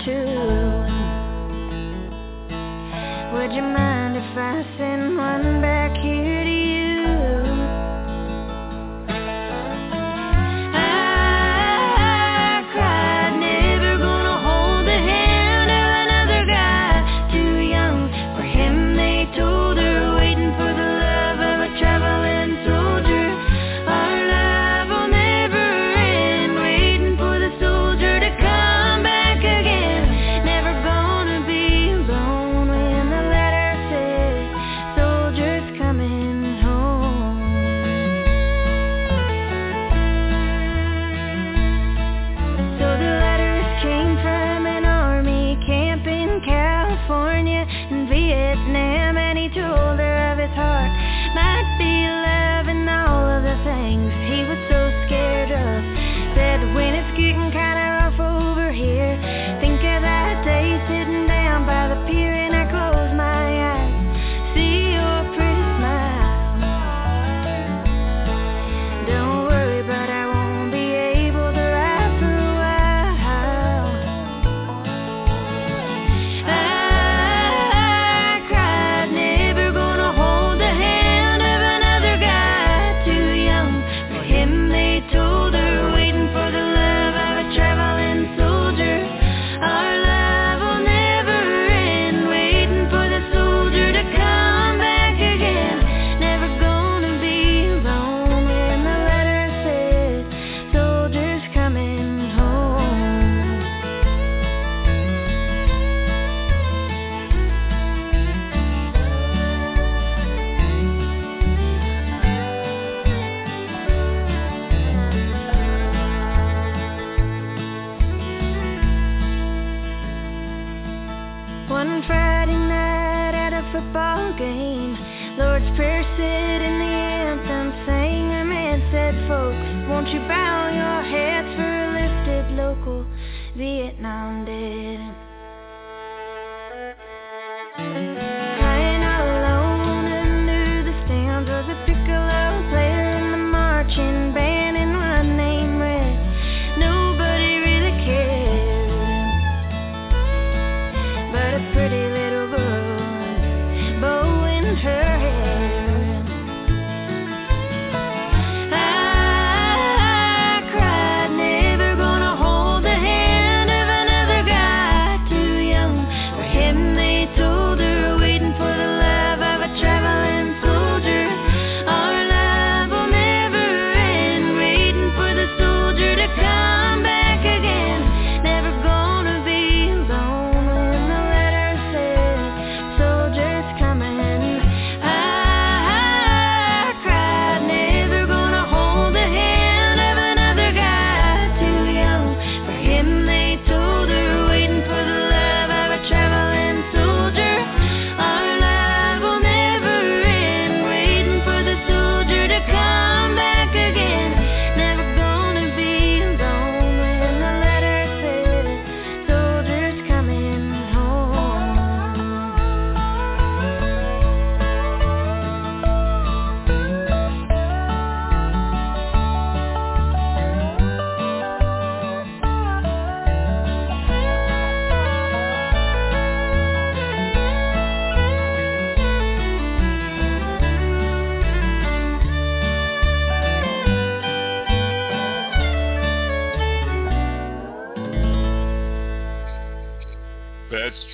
Would you mind if I send one back here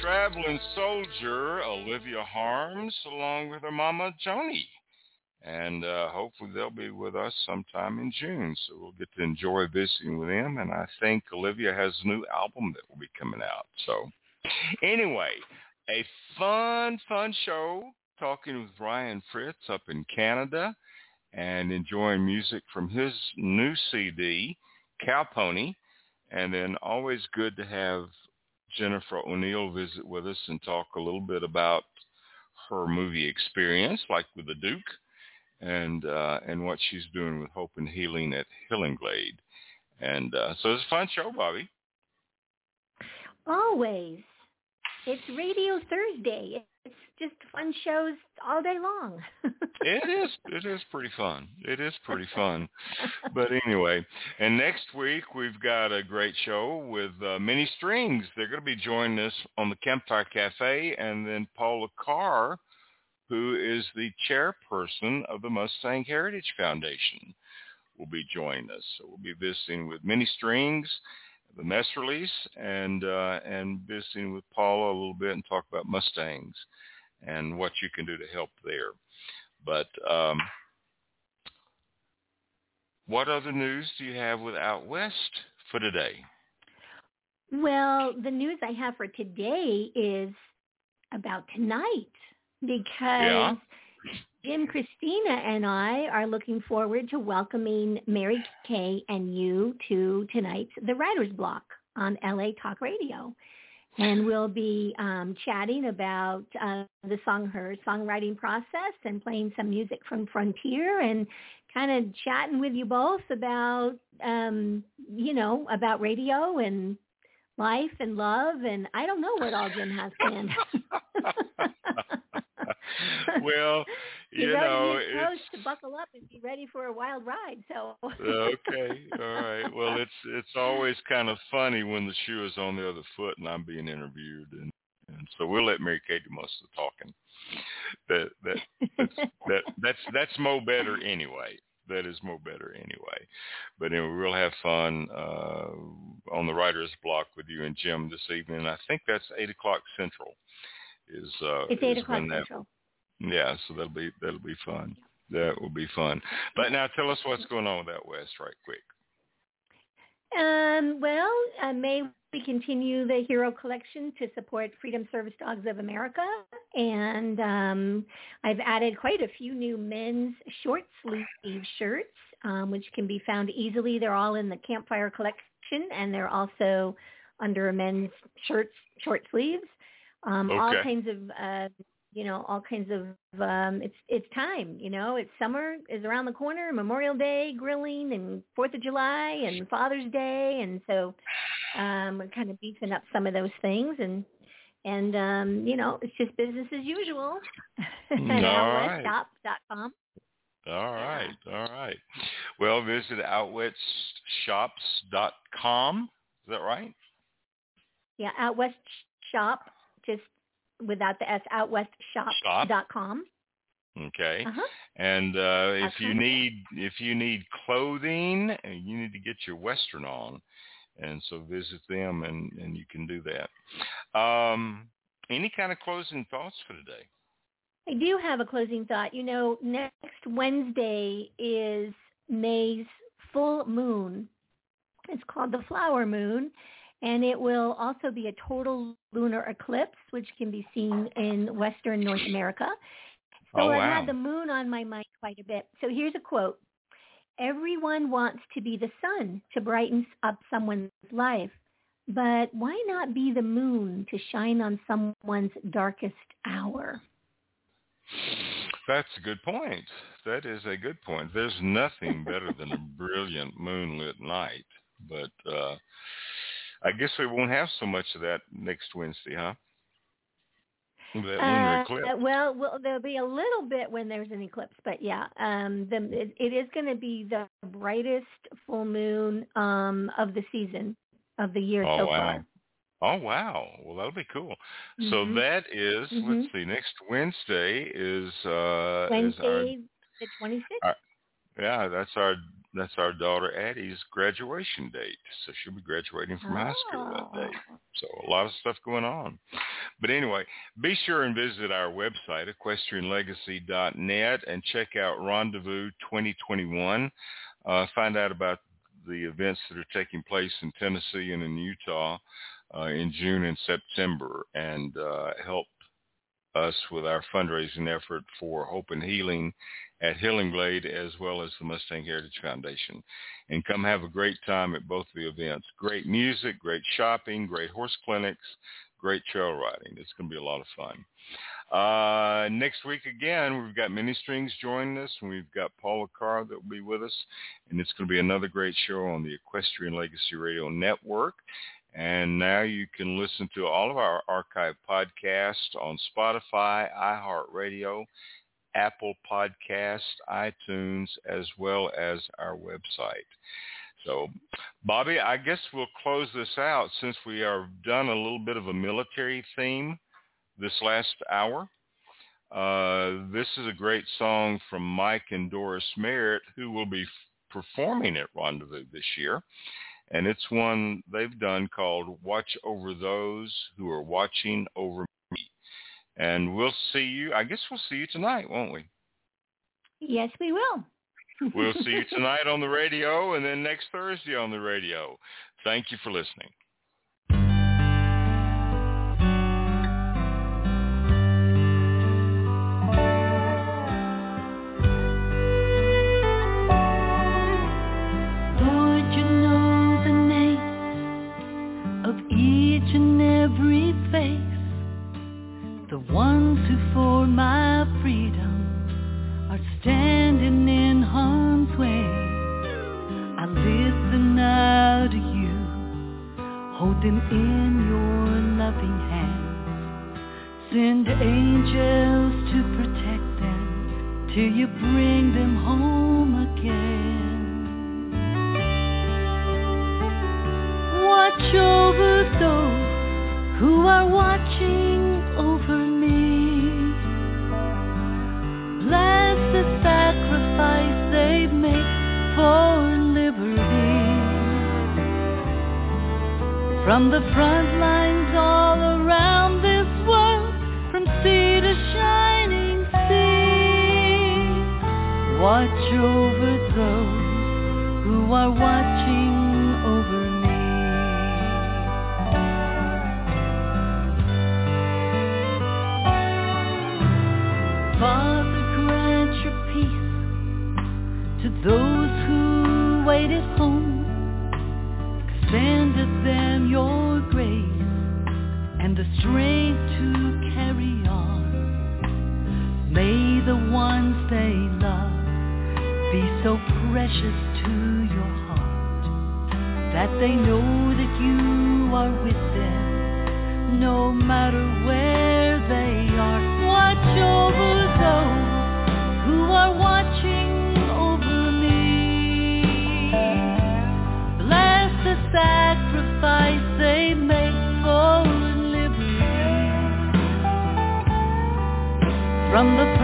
traveling soldier Olivia Harms along with her mama Joni. And uh, hopefully they'll be with us sometime in June. So we'll get to enjoy visiting with them. And I think Olivia has a new album that will be coming out. So anyway, a fun, fun show talking with Ryan Fritz up in Canada and enjoying music from his new CD, Cow Pony. And then always good to have Jennifer O'Neill visit with us and talk a little bit about her movie experience, like with the Duke, and uh, and what she's doing with Hope and Healing at Hillenglade. And uh, so it's a fun show, Bobbi. Always. It's Radio Thursday. It's just fun shows all day long. (laughs) it is. It is pretty fun. It is pretty fun. but anyway, and next week we've got a great show with uh, Many Strings. They're going to be joining us on the Campfire Cafe, and then Paula Carr, who is the chairperson of the Mustang Heritage Foundation, will be joining us. So we'll be visiting with Many Strings the mess release and uh, and visiting with Paula a little bit and talk about Mustangs and what you can do to help there. But um, what other news do you have with Out West for today? Well, the news I have for today is about tonight because yeah. Jim, Christina, and I are looking forward to welcoming Mary Kay and you to tonight's The Writer's Block on LA Talk Radio. And we'll be um, chatting about uh, the song, her songwriting process and playing some music from Frontier and kind of chatting with you both about, um, you know, about radio and life and love. And I don't know what all Jim has planned. (laughs) well, you know, it's to buckle up and be ready for a wild ride. So okay, all right. Well, it's it's always kind of funny when the shoe is on the other foot and I'm being interviewed, and and so we'll let Mary Kay do most of the talking. That that that's, (laughs) that that's that's mo better anyway. That is mo better anyway. But anyway, we'll have fun uh, on the writer's block with you and Jim this evening. I think that's eight o'clock central. Is uh, it's eight o'clock when that, central. Yeah, so that'll be that'll be fun. That will be fun. But now tell us what's going on with that West right quick. Um, well, uh, may we continue the Hero Collection to support Freedom Service Dogs of America, and um, I've added quite a few new men's short sleeve shirts, um, which can be found easily. They're all in the Campfire Collection, and they're also under men's shirts short sleeves. Um, Okay. All kinds of uh, you know, all kinds of um it's it's time, you know, it's summer is around the corner, Memorial Day, grilling and Fourth of July and Father's Day and so um we're kind of beefing up some of those things and and um, you know, it's just business as usual (laughs) at All right. outwestshop.com. All right, all right. Well, visit outwetshops.com. Is that right? Yeah, Out West Shop, just without the S, outwestshop.com. Okay. Uh-huh. And uh, if you need if you need clothing, uh, you need to get your Western on, and so visit them, and and you can do that. Um, any kind of closing thoughts for today? I do have a closing thought. You know, next Wednesday is May's full moon. It's called the flower moon, and it will also be a total lunar eclipse, which can be seen in Western North America. So Oh, wow. had the moon on my mind quite a bit. So here's a quote. Everyone wants to be the sun to brighten up someone's life, but why not be the moon to shine on someone's darkest hour? That's a good point. That is a good point. There's nothing better than a brilliant moonlit night, but uh, I guess we won't have so much of that next Wednesday, huh? Uh, well, well, there'll be a little bit when there's an eclipse, but yeah, um, the, it, it is going to be the brightest full moon um, of the season of the year Oh so wow. far. Oh wow. Well that'll be cool. So Mhm. that is, Mhm. let's see, next Wednesday is uh is our Wednesday, the 26th. yeah, that's our that's our daughter Addie's graduation date. So she'll be graduating from oh. high school that day. Oh. So a lot of stuff going on. But anyway, be sure and visit our website, equestrianlegacy.net, and check out Rendezvous 2021. Uh, find out about the events that are taking place in Tennessee and in Utah uh, in June and September and uh, help us with our fundraising effort for Hope and Healing at Hillenglade as well as the Mustang Heritage Foundation. And come have a great time at both of the events. Great music, great shopping, great horse clinics, great trail riding. It's going to be a lot of fun. Uh, next week again, we've got Many Strings joining us, and we've got Paula Carr that will be with us, and it's going to be another great show on the Equestrian Legacy Radio Network. And now you can listen to all of our archive podcasts on Spotify, iHeartRadio, Apple Podcast, iTunes, as well as our website. So, Bobbi, I guess we'll close this out since we are done a little bit of a military theme this last hour. Uh, this is a great song from Mike and Doris Merritt, who will be performing at Rendezvous this year and it's one they've done called Watch Over Those Who Are Watching Over. And we'll see you, I guess we'll see you tonight, won't we? Yes, we will. we'll see you (laughs) tonight on the radio and then next Thursday on the radio. Thank you for listening. Them in your loving hands. Send angels to protect them till you bring them home again. Watch over those who are watching From the front lines all around this world, from sea to shining sea, watch over those who are watching over me. Father, grant your peace to those who wait at home, strength to carry on. May the ones they love be so precious to your heart that they know that you are with them no matter where From the